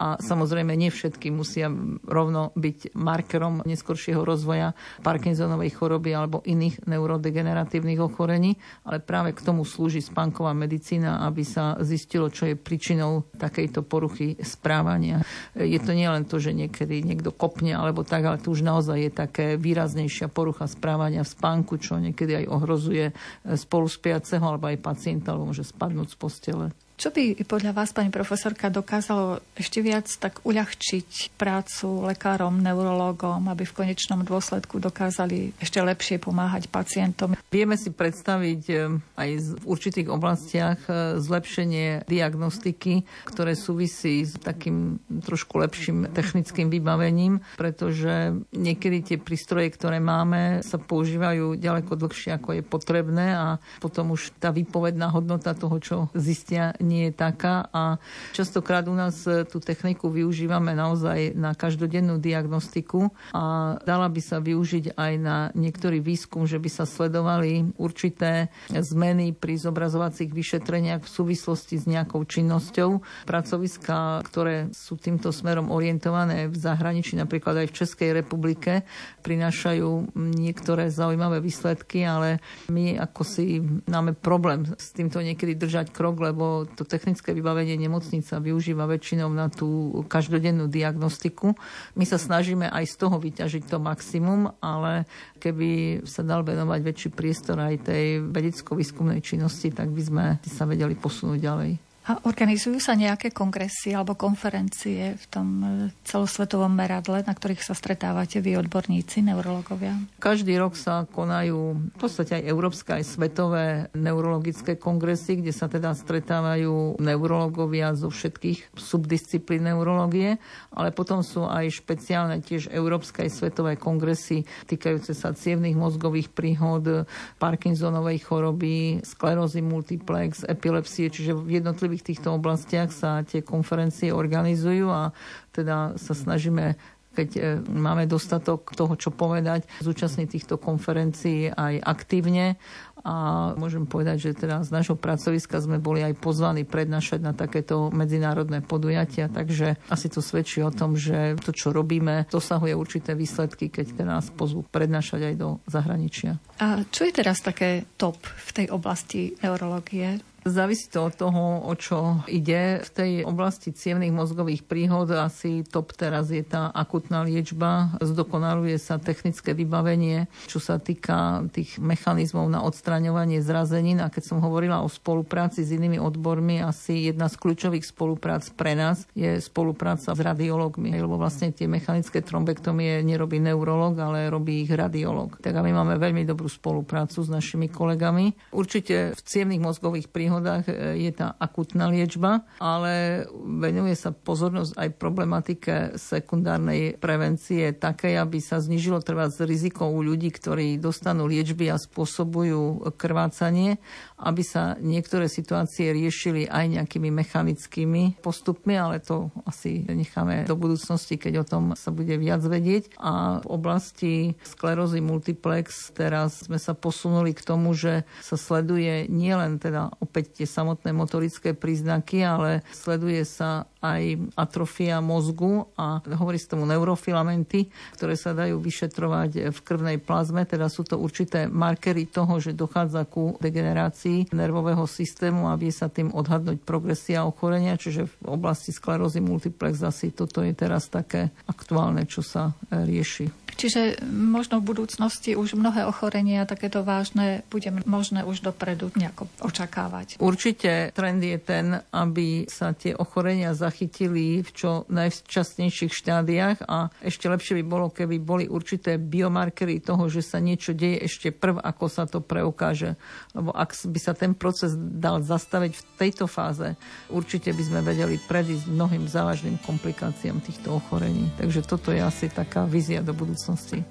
a samozrejme nie všetky musia rovno byť markerom neskoršieho rozvoja Parkinsonovej choroby alebo iných neurodegeneratívnych ochorení, ale práve k tomu slúži spánková medicína, aby sa zistilo, čo je príčinou takejto poruchy správania. Je to nielen to, že niekedy niekto kopne alebo tak, ale to už naozaj je také výraznejšia porucha správania v spánku, čo niekedy aj ohrozuje spoluspiaceho alebo aj pacienta, alebo môže spadnúť z postele. Čo by podľa vás, pani profesorka, dokázalo ešte viac tak uľahčiť prácu lekárom, neurológom, aby v konečnom dôsledku dokázali ešte lepšie pomáhať pacientom? Vieme si predstaviť eh, aj v určitých oblastiach eh, zlepšenie diagnostiky, ktoré súvisí s takým trošku lepším technickým vybavením, pretože niekedy tie prístroje, ktoré máme, sa používajú ďaleko dlhšie, ako je potrebné a potom už tá výpovedná hodnota toho, čo zistia, nie je taká a častokrát u nás tú techniku využívame naozaj na každodennú diagnostiku a dala by sa využiť aj na niektorý výskum, že by sa sledovali určité zmeny pri zobrazovacích vyšetreniach v súvislosti s nejakou činnosťou. Pracoviska, ktoré sú týmto smerom orientované v zahraničí, napríklad aj v Českej republike, prinášajú niektoré zaujímavé výsledky, ale my ako si máme problém s týmto niekedy držať krok, lebo to technické vybavenie nemocnica využíva väčšinou na tú každodennú diagnostiku. My sa snažíme aj z toho vyťažiť to maximum, ale keby sa dal venovať väčší priestor aj tej vedecko-výskumnej činnosti, tak by sme sa vedeli posunúť ďalej. A organizujú sa nejaké kongresy alebo konferencie v tom e, celosvetovom meradle, na ktorých sa stretávate vy odborníci, neurologovia? Každý rok sa konajú v podstate aj európske, aj svetové neurologické kongresy, kde sa teda stretávajú neurologovia zo všetkých subdisciplín neurologie, ale potom sú aj špeciálne tiež európske aj svetové kongresy týkajúce sa cievných mozgových príhod, Parkinsonovej choroby, sklerózy multiplex, epilepsie, čiže v jednotlivých jednotlivých týchto oblastiach sa tie konferencie organizujú a teda sa snažíme keď e, máme dostatok toho, čo povedať, zúčastniť týchto konferencií aj aktívne a môžem povedať, že teda z nášho pracoviska sme boli aj pozvaní prednášať na takéto medzinárodné podujatia, takže asi to svedčí o tom, že to, čo robíme, dosahuje určité výsledky, keď teda nás pozvú prednášať aj do zahraničia. A čo je teraz také top v tej oblasti neurológie? Závisí to od toho, o čo ide. V tej oblasti cievných mozgových príhod asi top teraz je tá akutná liečba. Zdokonaluje sa technické vybavenie, čo sa týka tých mechanizmov na odstraňovanie zrazenín. A keď som hovorila o spolupráci s inými odbormi, asi jedna z kľúčových spoluprác pre nás je spolupráca s radiologmi, lebo vlastne tie mechanické trombektomie nerobí neurolog, ale robí ich radiolog. Tak a my máme veľmi dobrú spoluprácu s našimi kolegami. Určite v cievných mozgových príhodách príhodách e, je tá akutná liečba, ale venuje sa pozornosť aj problematike sekundárnej prevencie takej, aby sa znižilo trvá riziko u ľudí, ktorí dostanú liečby a spôsobujú krvácanie, aby sa niektoré situácie riešili aj nejakými mechanickými postupmi, ale to asi necháme do budúcnosti, keď o tom sa bude viac vedieť. A v oblasti sklerózy multiplex teraz sme sa posunuli k tomu, že sa sleduje nielen teda opäť tie samotné motorické príznaky, ale sleduje sa aj atrofia mozgu a hovorí sa tomu neurofilamenty, ktoré sa dajú vyšetrovať v krvnej plazme, teda sú to určité markery toho, že dochádza ku degenerácii nervového systému a vie sa tým odhadnúť progresia ochorenia, čiže v oblasti sklerózy multiplex asi toto je teraz také aktuálne, čo sa rieši. Čiže možno v budúcnosti už mnohé ochorenia takéto vážne bude možné už dopredu nejako očakávať. Určite trend je ten, aby sa tie ochorenia zachytili v čo najvčasnejších štádiách a ešte lepšie by bolo, keby boli určité biomarkery toho, že sa niečo deje ešte prv, ako sa to preukáže. Lebo ak by sa ten proces dal zastaviť v tejto fáze, určite by sme vedeli predísť mnohým závažným komplikáciám týchto ochorení. Takže toto je asi taká vízia do budúcnosti.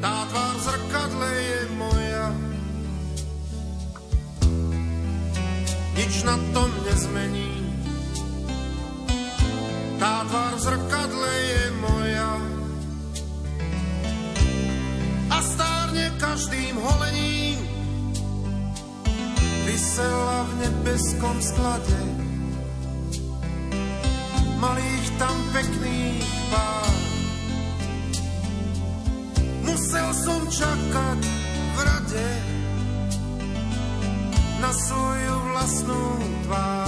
Tá tvár zrkadle je moja, nič na tom nezmení. Tá tvár v zrkadle je moja. A stárne každým holením. Vysela v nebeskom sklade. Malých tam pekných pár. Musel som čakať v rade na svoju vlastnú tvár.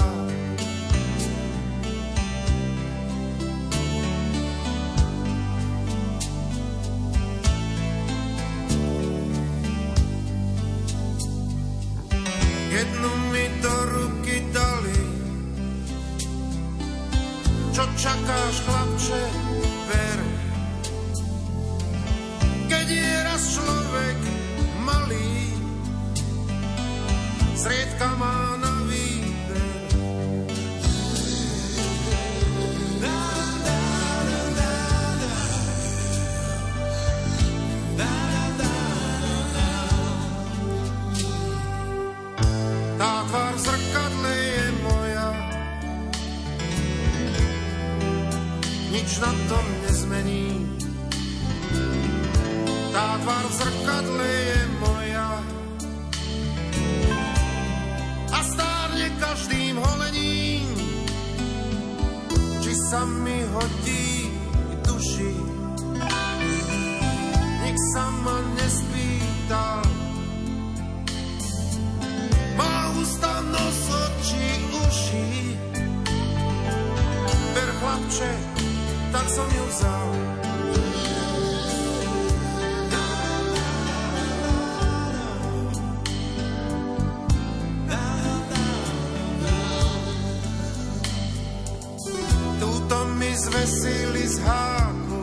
Zvesili z háku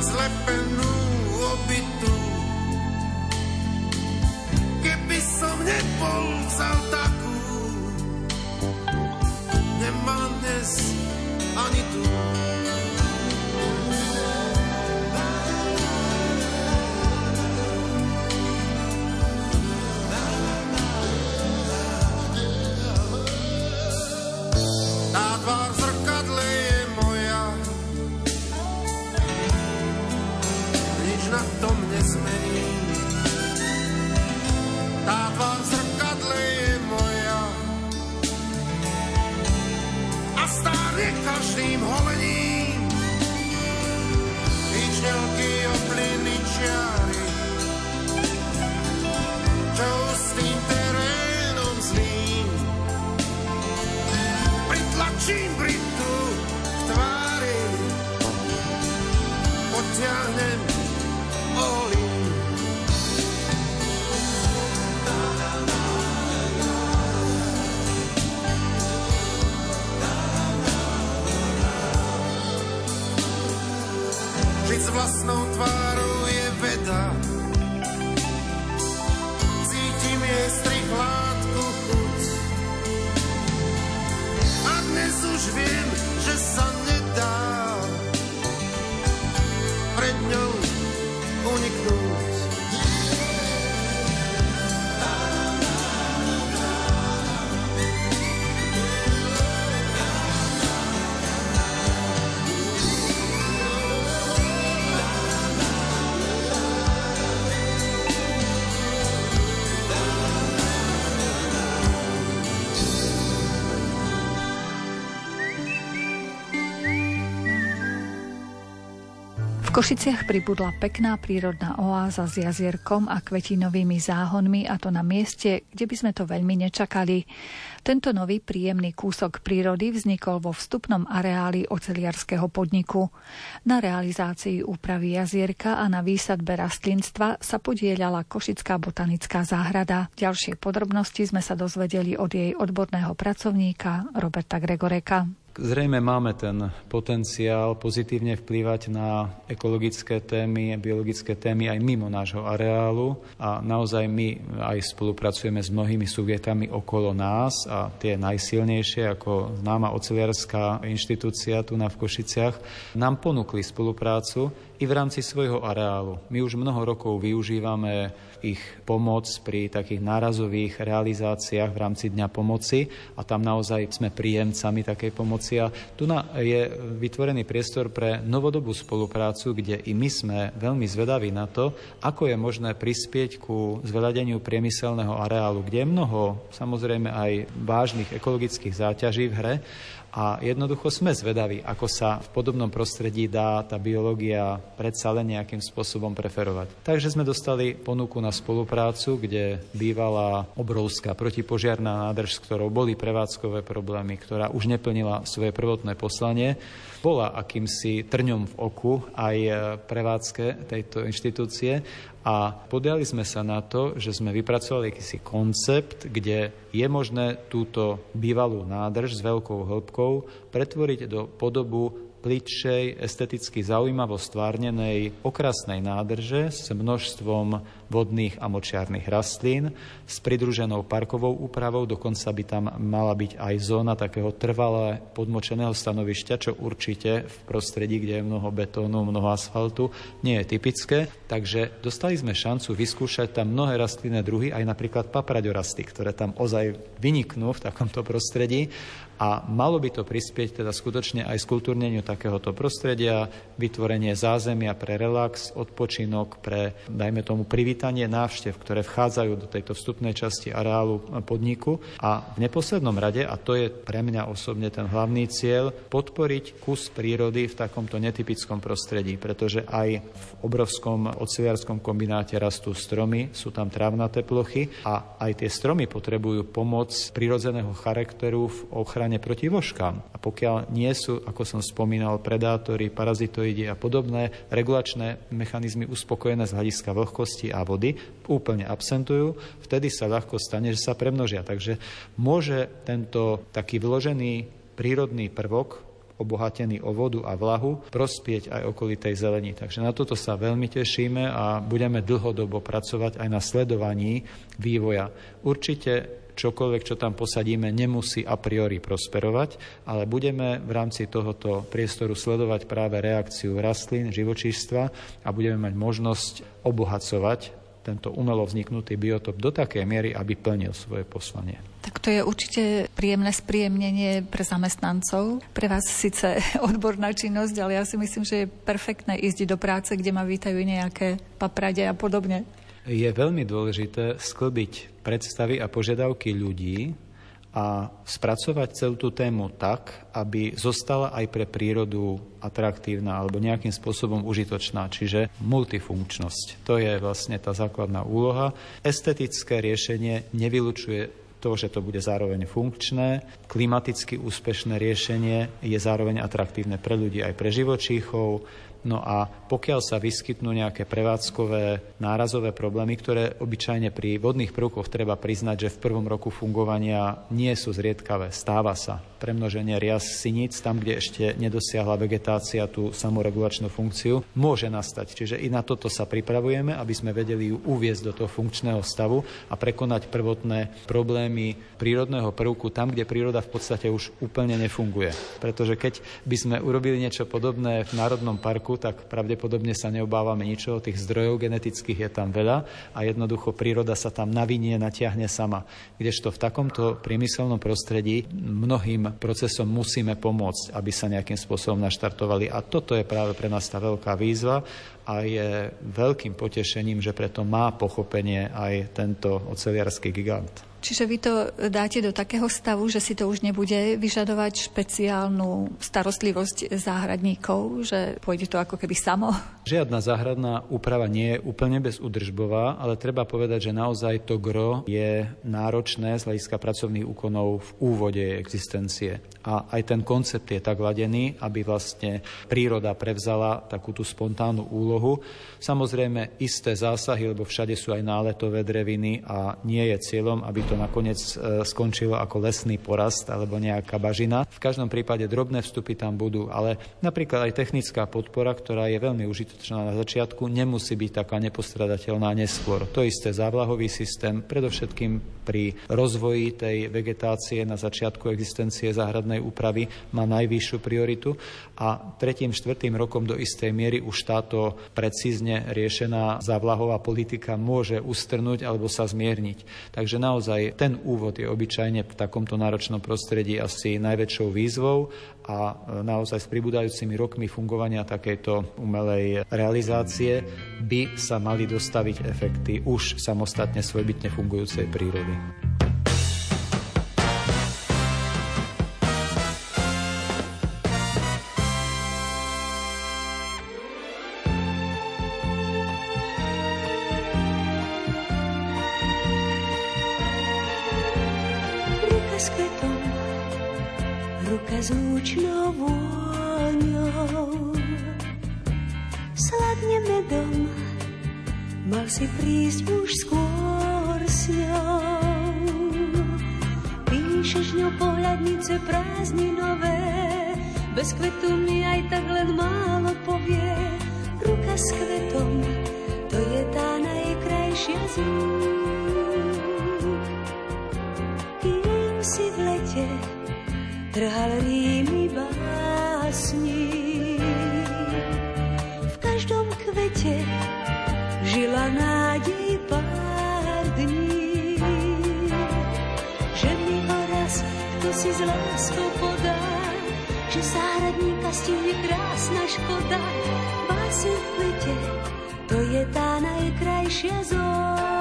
zlepenú Košiciach pribudla pekná prírodná oáza s jazierkom a kvetinovými záhonmi a to na mieste, kde by sme to veľmi nečakali. Tento nový príjemný kúsok prírody vznikol vo vstupnom areáli oceliarského podniku. Na realizácii úpravy jazierka a na výsadbe rastlinstva sa podielala Košická botanická záhrada. Ďalšie podrobnosti sme sa dozvedeli od jej odborného pracovníka Roberta Gregoreka. Zrejme máme ten potenciál pozitívne vplývať na ekologické témy, biologické témy aj mimo nášho areálu. A naozaj my aj spolupracujeme s mnohými subjektami okolo nás a tie najsilnejšie ako známa oceliarská inštitúcia tu na v Košiciach nám ponúkli spoluprácu i v rámci svojho areálu. My už mnoho rokov využívame ich pomoc pri takých nárazových realizáciách v rámci Dňa pomoci a tam naozaj sme príjemcami takej pomoci a tu je vytvorený priestor pre novodobú spoluprácu, kde i my sme veľmi zvedaví na to, ako je možné prispieť ku zveľadeniu priemyselného areálu, kde je mnoho samozrejme aj vážnych ekologických záťaží v hre a jednoducho sme zvedaví, ako sa v podobnom prostredí dá tá biológia predsa len nejakým spôsobom preferovať. Takže sme dostali ponuku na spoluprácu, kde bývala obrovská protipožiarná nádrž, s ktorou boli prevádzkové problémy, ktorá už neplnila svoje prvotné poslanie bola akýmsi trňom v oku aj prevádzke tejto inštitúcie a podali sme sa na to, že sme vypracovali akýsi koncept, kde je možné túto bývalú nádrž s veľkou hĺbkou pretvoriť do podobu plitšej, esteticky zaujímavo stvárnenej okrasnej nádrže s množstvom vodných a močiarných rastlín s pridruženou parkovou úpravou, dokonca by tam mala byť aj zóna takého trvalé podmočeného stanovišťa, čo určite v prostredí, kde je mnoho betónu, mnoho asfaltu, nie je typické. Takže dostali sme šancu vyskúšať tam mnohé rastlinné druhy, aj napríklad papraďorasty, ktoré tam ozaj vyniknú v takomto prostredí a malo by to prispieť teda skutočne aj skultúrneniu takéhoto prostredia, vytvorenie zázemia pre relax, odpočinok, pre, dajme tomu, privítanie návštev, ktoré vchádzajú do tejto vstupnej časti areálu podniku. A v neposlednom rade, a to je pre mňa osobne ten hlavný cieľ, podporiť kus prírody v takomto netypickom prostredí, pretože aj v obrovskom oceliarskom kombináte rastú stromy, sú tam trávnaté plochy a aj tie stromy potrebujú pomoc prirodzeného charakteru v ochrane ochrane proti voškám. A pokiaľ nie sú, ako som spomínal, predátory, parazitoidi a podobné regulačné mechanizmy uspokojené z hľadiska vlhkosti a vody, úplne absentujú, vtedy sa ľahko stane, že sa premnožia. Takže môže tento taký vložený prírodný prvok obohatený o vodu a vlahu, prospieť aj okolitej zelení. Takže na toto sa veľmi tešíme a budeme dlhodobo pracovať aj na sledovaní vývoja. Určite čokoľvek, čo tam posadíme, nemusí a priori prosperovať, ale budeme v rámci tohoto priestoru sledovať práve reakciu rastlín, živočístva a budeme mať možnosť obohacovať tento umelo vzniknutý biotop do takej miery, aby plnil svoje poslanie. Tak to je určite príjemné spríjemnenie pre zamestnancov. Pre vás síce (laughs) odborná činnosť, ale ja si myslím, že je perfektné ísť do práce, kde ma vítajú nejaké paprade a podobne je veľmi dôležité sklbiť predstavy a požiadavky ľudí a spracovať celú tú tému tak, aby zostala aj pre prírodu atraktívna alebo nejakým spôsobom užitočná, čiže multifunkčnosť. To je vlastne tá základná úloha. Estetické riešenie nevylučuje to, že to bude zároveň funkčné, klimaticky úspešné riešenie je zároveň atraktívne pre ľudí aj pre živočíchov, No a pokiaľ sa vyskytnú nejaké prevádzkové nárazové problémy, ktoré obyčajne pri vodných prvkoch treba priznať, že v prvom roku fungovania nie sú zriedkavé, stáva sa premnoženie rias siníc, tam, kde ešte nedosiahla vegetácia tú samoregulačnú funkciu, môže nastať. Čiže i na toto sa pripravujeme, aby sme vedeli ju uviezť do toho funkčného stavu a prekonať prvotné problémy prírodného prvku tam, kde príroda v podstate už úplne nefunguje. Pretože keď by sme urobili niečo podobné v Národnom parku, tak pravdepodobne sa neobávame ničoho, tých zdrojov genetických je tam veľa a jednoducho príroda sa tam navinie, natiahne sama. Kdežto v takomto priemyselnom prostredí mnohým procesom musíme pomôcť, aby sa nejakým spôsobom naštartovali. A toto je práve pre nás tá veľká výzva a je veľkým potešením, že preto má pochopenie aj tento oceliarský gigant. Čiže vy to dáte do takého stavu, že si to už nebude vyžadovať špeciálnu starostlivosť záhradníkov, že pôjde to ako keby samo? Žiadna záhradná úprava nie je úplne bezudržbová, ale treba povedať, že naozaj to gro je náročné z hľadiska pracovných úkonov v úvode existencie. A aj ten koncept je tak ladený, aby vlastne príroda prevzala takú tú spontánnu úlohu. Samozrejme isté zásahy, lebo všade sú aj náletové dreviny a nie je cieľom, aby to nakoniec e, skončilo ako lesný porast alebo nejaká bažina. V každom prípade drobné vstupy tam budú, ale napríklad aj technická podpora, ktorá je veľmi užitočná na začiatku, nemusí byť taká nepostradateľná neskôr. To isté závlahový systém, predovšetkým pri rozvoji tej vegetácie na začiatku existencie záhradnej úpravy má najvyššiu prioritu a tretím, štvrtým rokom do istej miery už táto precízne riešená závlahová politika môže ustrnúť alebo sa zmierniť. Takže naozaj naozaj ten úvod je obyčajne v takomto náročnom prostredí asi najväčšou výzvou a e, naozaj s pribúdajúcimi rokmi fungovania takejto umelej realizácie by sa mali dostaviť efekty už samostatne svojbytne fungujúcej prírody. Vôňou. Sladne medom, mal si prísť už skôr s ňou. Píšeš ňou pohľadnice prázdninové, bez kvetu mi aj tak len málo povie. Ruka s kvetom, to je tá najkrajšia z Kým si v lete trhal rímy básni, v každom kvete žila nádej pár dní. Že mi ho raz, kto si z láskou podá, že záhradníka stihne krásna škoda, báseň v lete to je tá najkrajšia zód.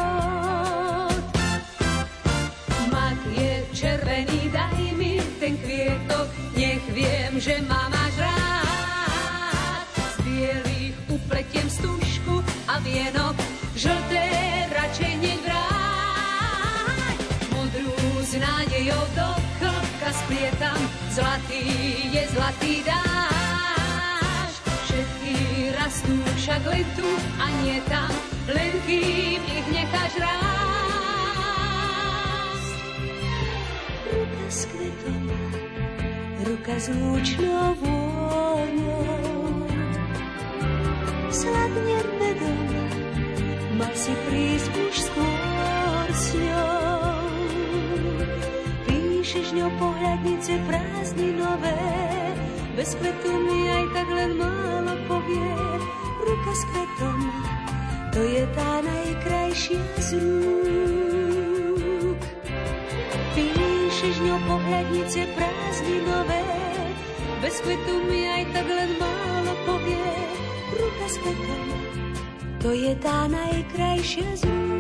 Viem, že ma máš rád. Z bielých upletiem stužku a vienok, žlté radšej nevráť. Modrú s nádejou do chlopka splietam, zlatý je zlatý dáš. Všetky rastú však len tu a nie tam, len kým ich necháš rásť. Ruka s lúčnou vôňou, sladne medom, mal si prísť už skôr s ňou. Píšeš ňou pohľadnice prázdninové, bez kvetu mi aj tak len málo povie. Ruka s kvetom, to je tá najkrajšia z rúk. Píšeš ňou pohľadnice prázdninové, bez kvetu mi aj tak len málo povie. Ruka s kvetom, to je tá najkrajšia z rúk.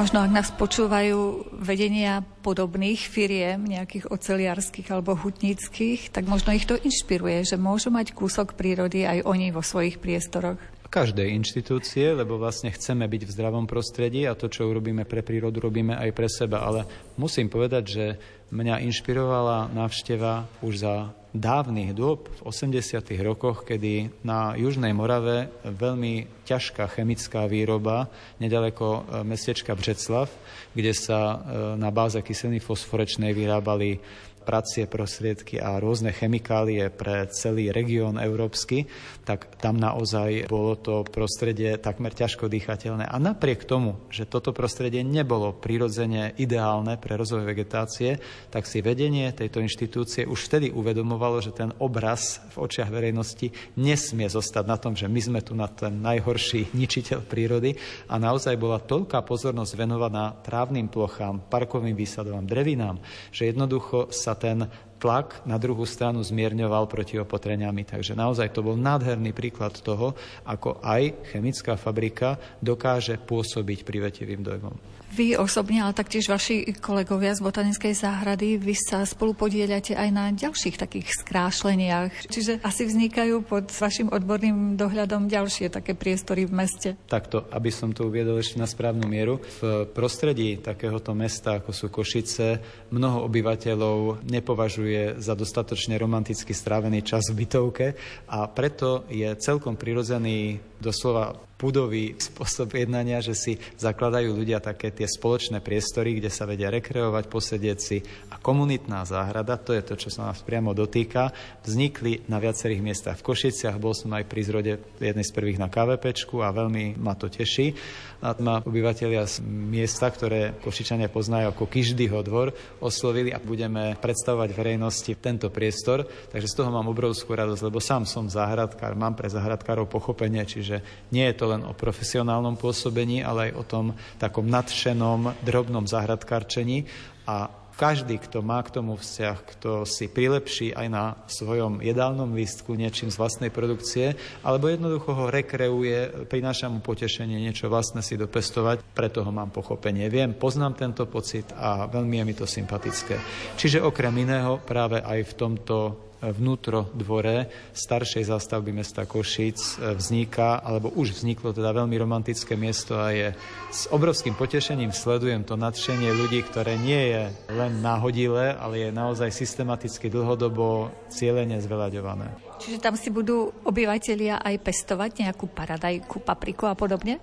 Možno ak nás počúvajú vedenia podobných firiem, nejakých oceliarských alebo hutnických, tak možno ich to inšpiruje, že môžu mať kúsok prírody aj oni vo svojich priestoroch. Každej inštitúcie, lebo vlastne chceme byť v zdravom prostredí a to, čo urobíme pre prírodu, robíme aj pre seba. Ale musím povedať, že mňa inšpirovala návšteva už za dávnych dôb, v 80. rokoch, kedy na Južnej Morave veľmi ťažká chemická výroba nedaleko e, mestečka Břeclav, kde sa e, na báze kyseliny fosforečnej vyrábali pracie prostriedky a rôzne chemikálie pre celý región európsky, tak tam naozaj bolo to prostredie takmer ťažko dýchateľné. A napriek tomu, že toto prostredie nebolo prirodzene ideálne pre rozvoj vegetácie, tak si vedenie tejto inštitúcie už vtedy uvedomovalo, že ten obraz v očiach verejnosti nesmie zostať na tom, že my sme tu na ten najhorší ničiteľ prírody a naozaj bola toľká pozornosť venovaná trávnym plochám, parkovým výsadovám, drevinám, že jednoducho sa ten tlak na druhú stranu zmierňoval proti opotreniami. Takže naozaj to bol nádherný príklad toho, ako aj chemická fabrika dokáže pôsobiť privetivým dojmom. Vy osobne, ale taktiež vaši kolegovia z Botanickej záhrady, vy sa spolu podielate aj na ďalších takých skrášleniach. Čiže asi vznikajú pod vašim odborným dohľadom ďalšie také priestory v meste. Takto, aby som to uviedol ešte na správnu mieru. V prostredí takéhoto mesta, ako sú Košice, mnoho obyvateľov nepovažuje za dostatočne romanticky strávený čas v bytovke a preto je celkom prirodzený doslova pudový spôsob jednania, že si zakladajú ľudia také tie spoločné priestory, kde sa vedia rekreovať, posedieť si. A komunitná záhrada, to je to, čo sa nás priamo dotýka, vznikli na viacerých miestach. V Košiciach bol som aj pri zrode jednej z prvých na KVPčku a veľmi ma to teší. A ma obyvateľia z miesta, ktoré Košičania poznajú ako Kiždyho dvor, oslovili a budeme predstavovať verejnosti tento priestor. Takže z toho mám obrovskú radosť, lebo sám som záhradkár, mám pre záhradkárov pochopenie, čiže nie je to len o profesionálnom pôsobení, ale aj o tom takom nadšenom, drobnom zahradkarčení a každý, kto má k tomu vzťah, kto si prilepší aj na svojom jedálnom lístku niečím z vlastnej produkcie, alebo jednoducho ho rekreuje, prináša mu potešenie niečo vlastné si dopestovať, preto ho mám pochopenie. Viem, poznám tento pocit a veľmi je mi to sympatické. Čiže okrem iného práve aj v tomto vnútro dvore staršej zástavby mesta Košic e, vzniká, alebo už vzniklo teda veľmi romantické miesto a je s obrovským potešením sledujem to nadšenie ľudí, ktoré nie je len náhodilé, ale je naozaj systematicky dlhodobo cieľene zveľaďované. Čiže tam si budú obyvateľia aj pestovať nejakú paradajku, papriku a podobne?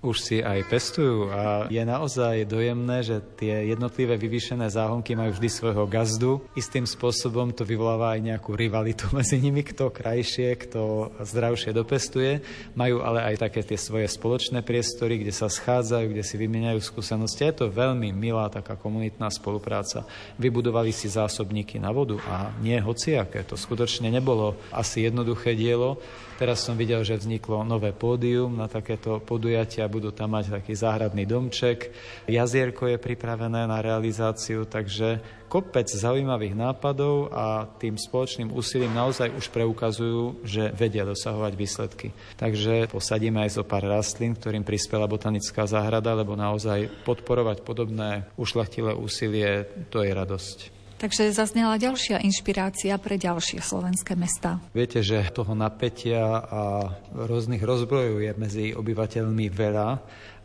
Už si aj pestujú a je naozaj dojemné, že tie jednotlivé vyvýšené záhonky majú vždy svojho gazdu. Istým spôsobom to vyvoláva aj nejakú rivalitu (laughs) medzi nimi, kto krajšie, kto zdravšie dopestuje. Majú ale aj také tie svoje spoločné priestory, kde sa schádzajú, kde si vymieňajú skúsenosti. Je to veľmi milá taká komunitná spolupráca. Vybudovali si zásobníky na vodu a nie hociaké. To skutočne nebolo asi jednoduché dielo. Teraz som videl, že vzniklo nové pódium na takéto podujatia, budú tam mať taký záhradný domček. Jazierko je pripravené na realizáciu, takže kopec zaujímavých nápadov a tým spoločným úsilím naozaj už preukazujú, že vedia dosahovať výsledky. Takže posadíme aj zo pár rastlín, ktorým prispela botanická záhrada, lebo naozaj podporovať podobné ušlachtilé úsilie, to je radosť. Takže zaznela ďalšia inšpirácia pre ďalšie slovenské mesta. Viete, že toho napätia a rôznych rozbrojov je medzi obyvateľmi veľa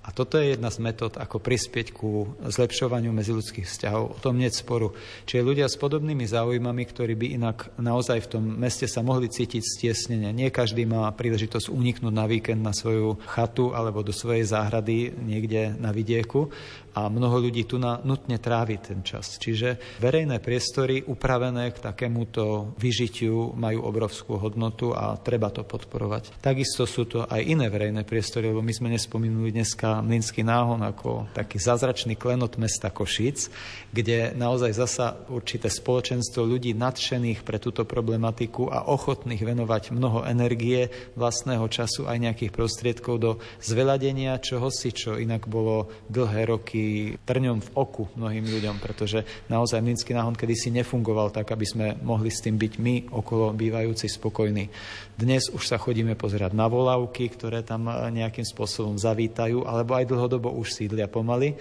a toto je jedna z metód, ako prispieť ku zlepšovaniu medziludských vzťahov. O tom nie sporu. Čiže ľudia s podobnými záujmami, ktorí by inak naozaj v tom meste sa mohli cítiť stiesnenie. Nie každý má príležitosť uniknúť na víkend na svoju chatu alebo do svojej záhrady niekde na vidieku a mnoho ľudí tu na, nutne trávi ten čas. Čiže verejné priestory upravené k takémuto vyžitiu majú obrovskú hodnotu a treba to podporovať. Takisto sú to aj iné verejné priestory, lebo my sme nespomínuli dneska Mlinský náhon ako taký zázračný klenot mesta Košic, kde naozaj zasa určité spoločenstvo ľudí nadšených pre túto problematiku a ochotných venovať mnoho energie, vlastného času aj nejakých prostriedkov do zveladenia čohosi, čo inak bolo dlhé roky trňom v oku mnohým ľuďom, pretože naozaj Mlinský náhon kedysi nefungoval tak, aby sme mohli s tým byť my okolo bývajúci spokojní. Dnes už sa chodíme pozerať na volavky, ktoré tam nejakým spôsobom zavítajú, alebo aj dlhodobo už sídlia pomaly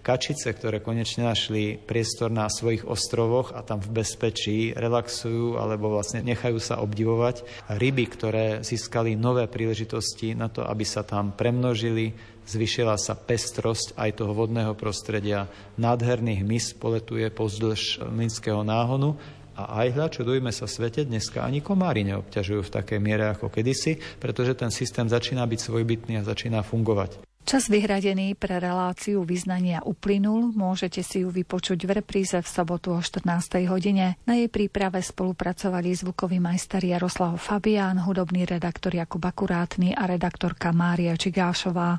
kačice, ktoré konečne našli priestor na svojich ostrovoch a tam v bezpečí relaxujú alebo vlastne nechajú sa obdivovať. Ryby, ktoré získali nové príležitosti na to, aby sa tam premnožili, zvyšila sa pestrosť aj toho vodného prostredia. Nádherný hmyz poletuje pozdĺž Minského náhonu a aj hľa, čo dojme sa svete, dneska ani komári neobťažujú v takej miere ako kedysi, pretože ten systém začína byť svojbytný a začína fungovať. Čas vyhradený pre reláciu vyznania uplynul, môžete si ju vypočuť v repríze v sobotu o 14. hodine. Na jej príprave spolupracovali zvukový majster Jaroslav Fabián, hudobný redaktor Jakub Akurátny a redaktorka Mária Čigášová.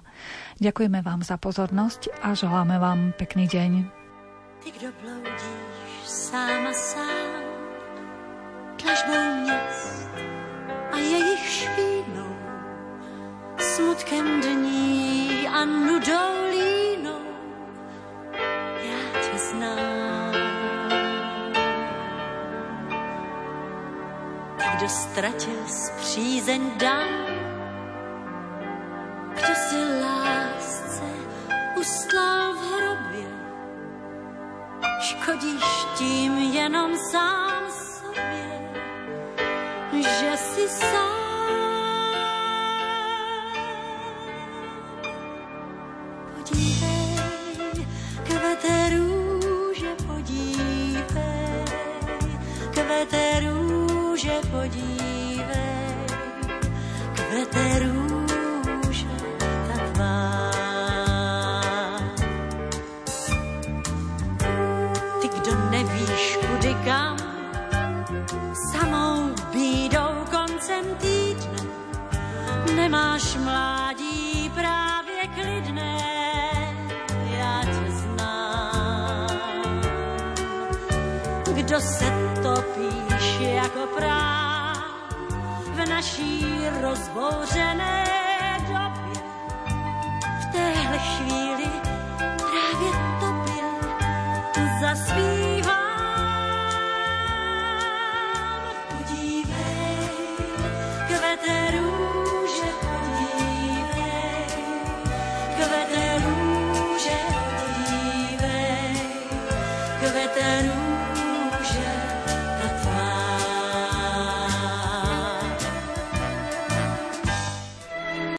Ďakujeme vám za pozornosť a želáme vám pekný deň. Ty, kdo bloudíš sám a sám, a jejich špínou, smutkem dní a nudou línou, já tě znám. Kdo ztratil zpřízeň dám, kdo si lásce ustlal v hrobě, škodíš tím jenom sám sobě, že si sám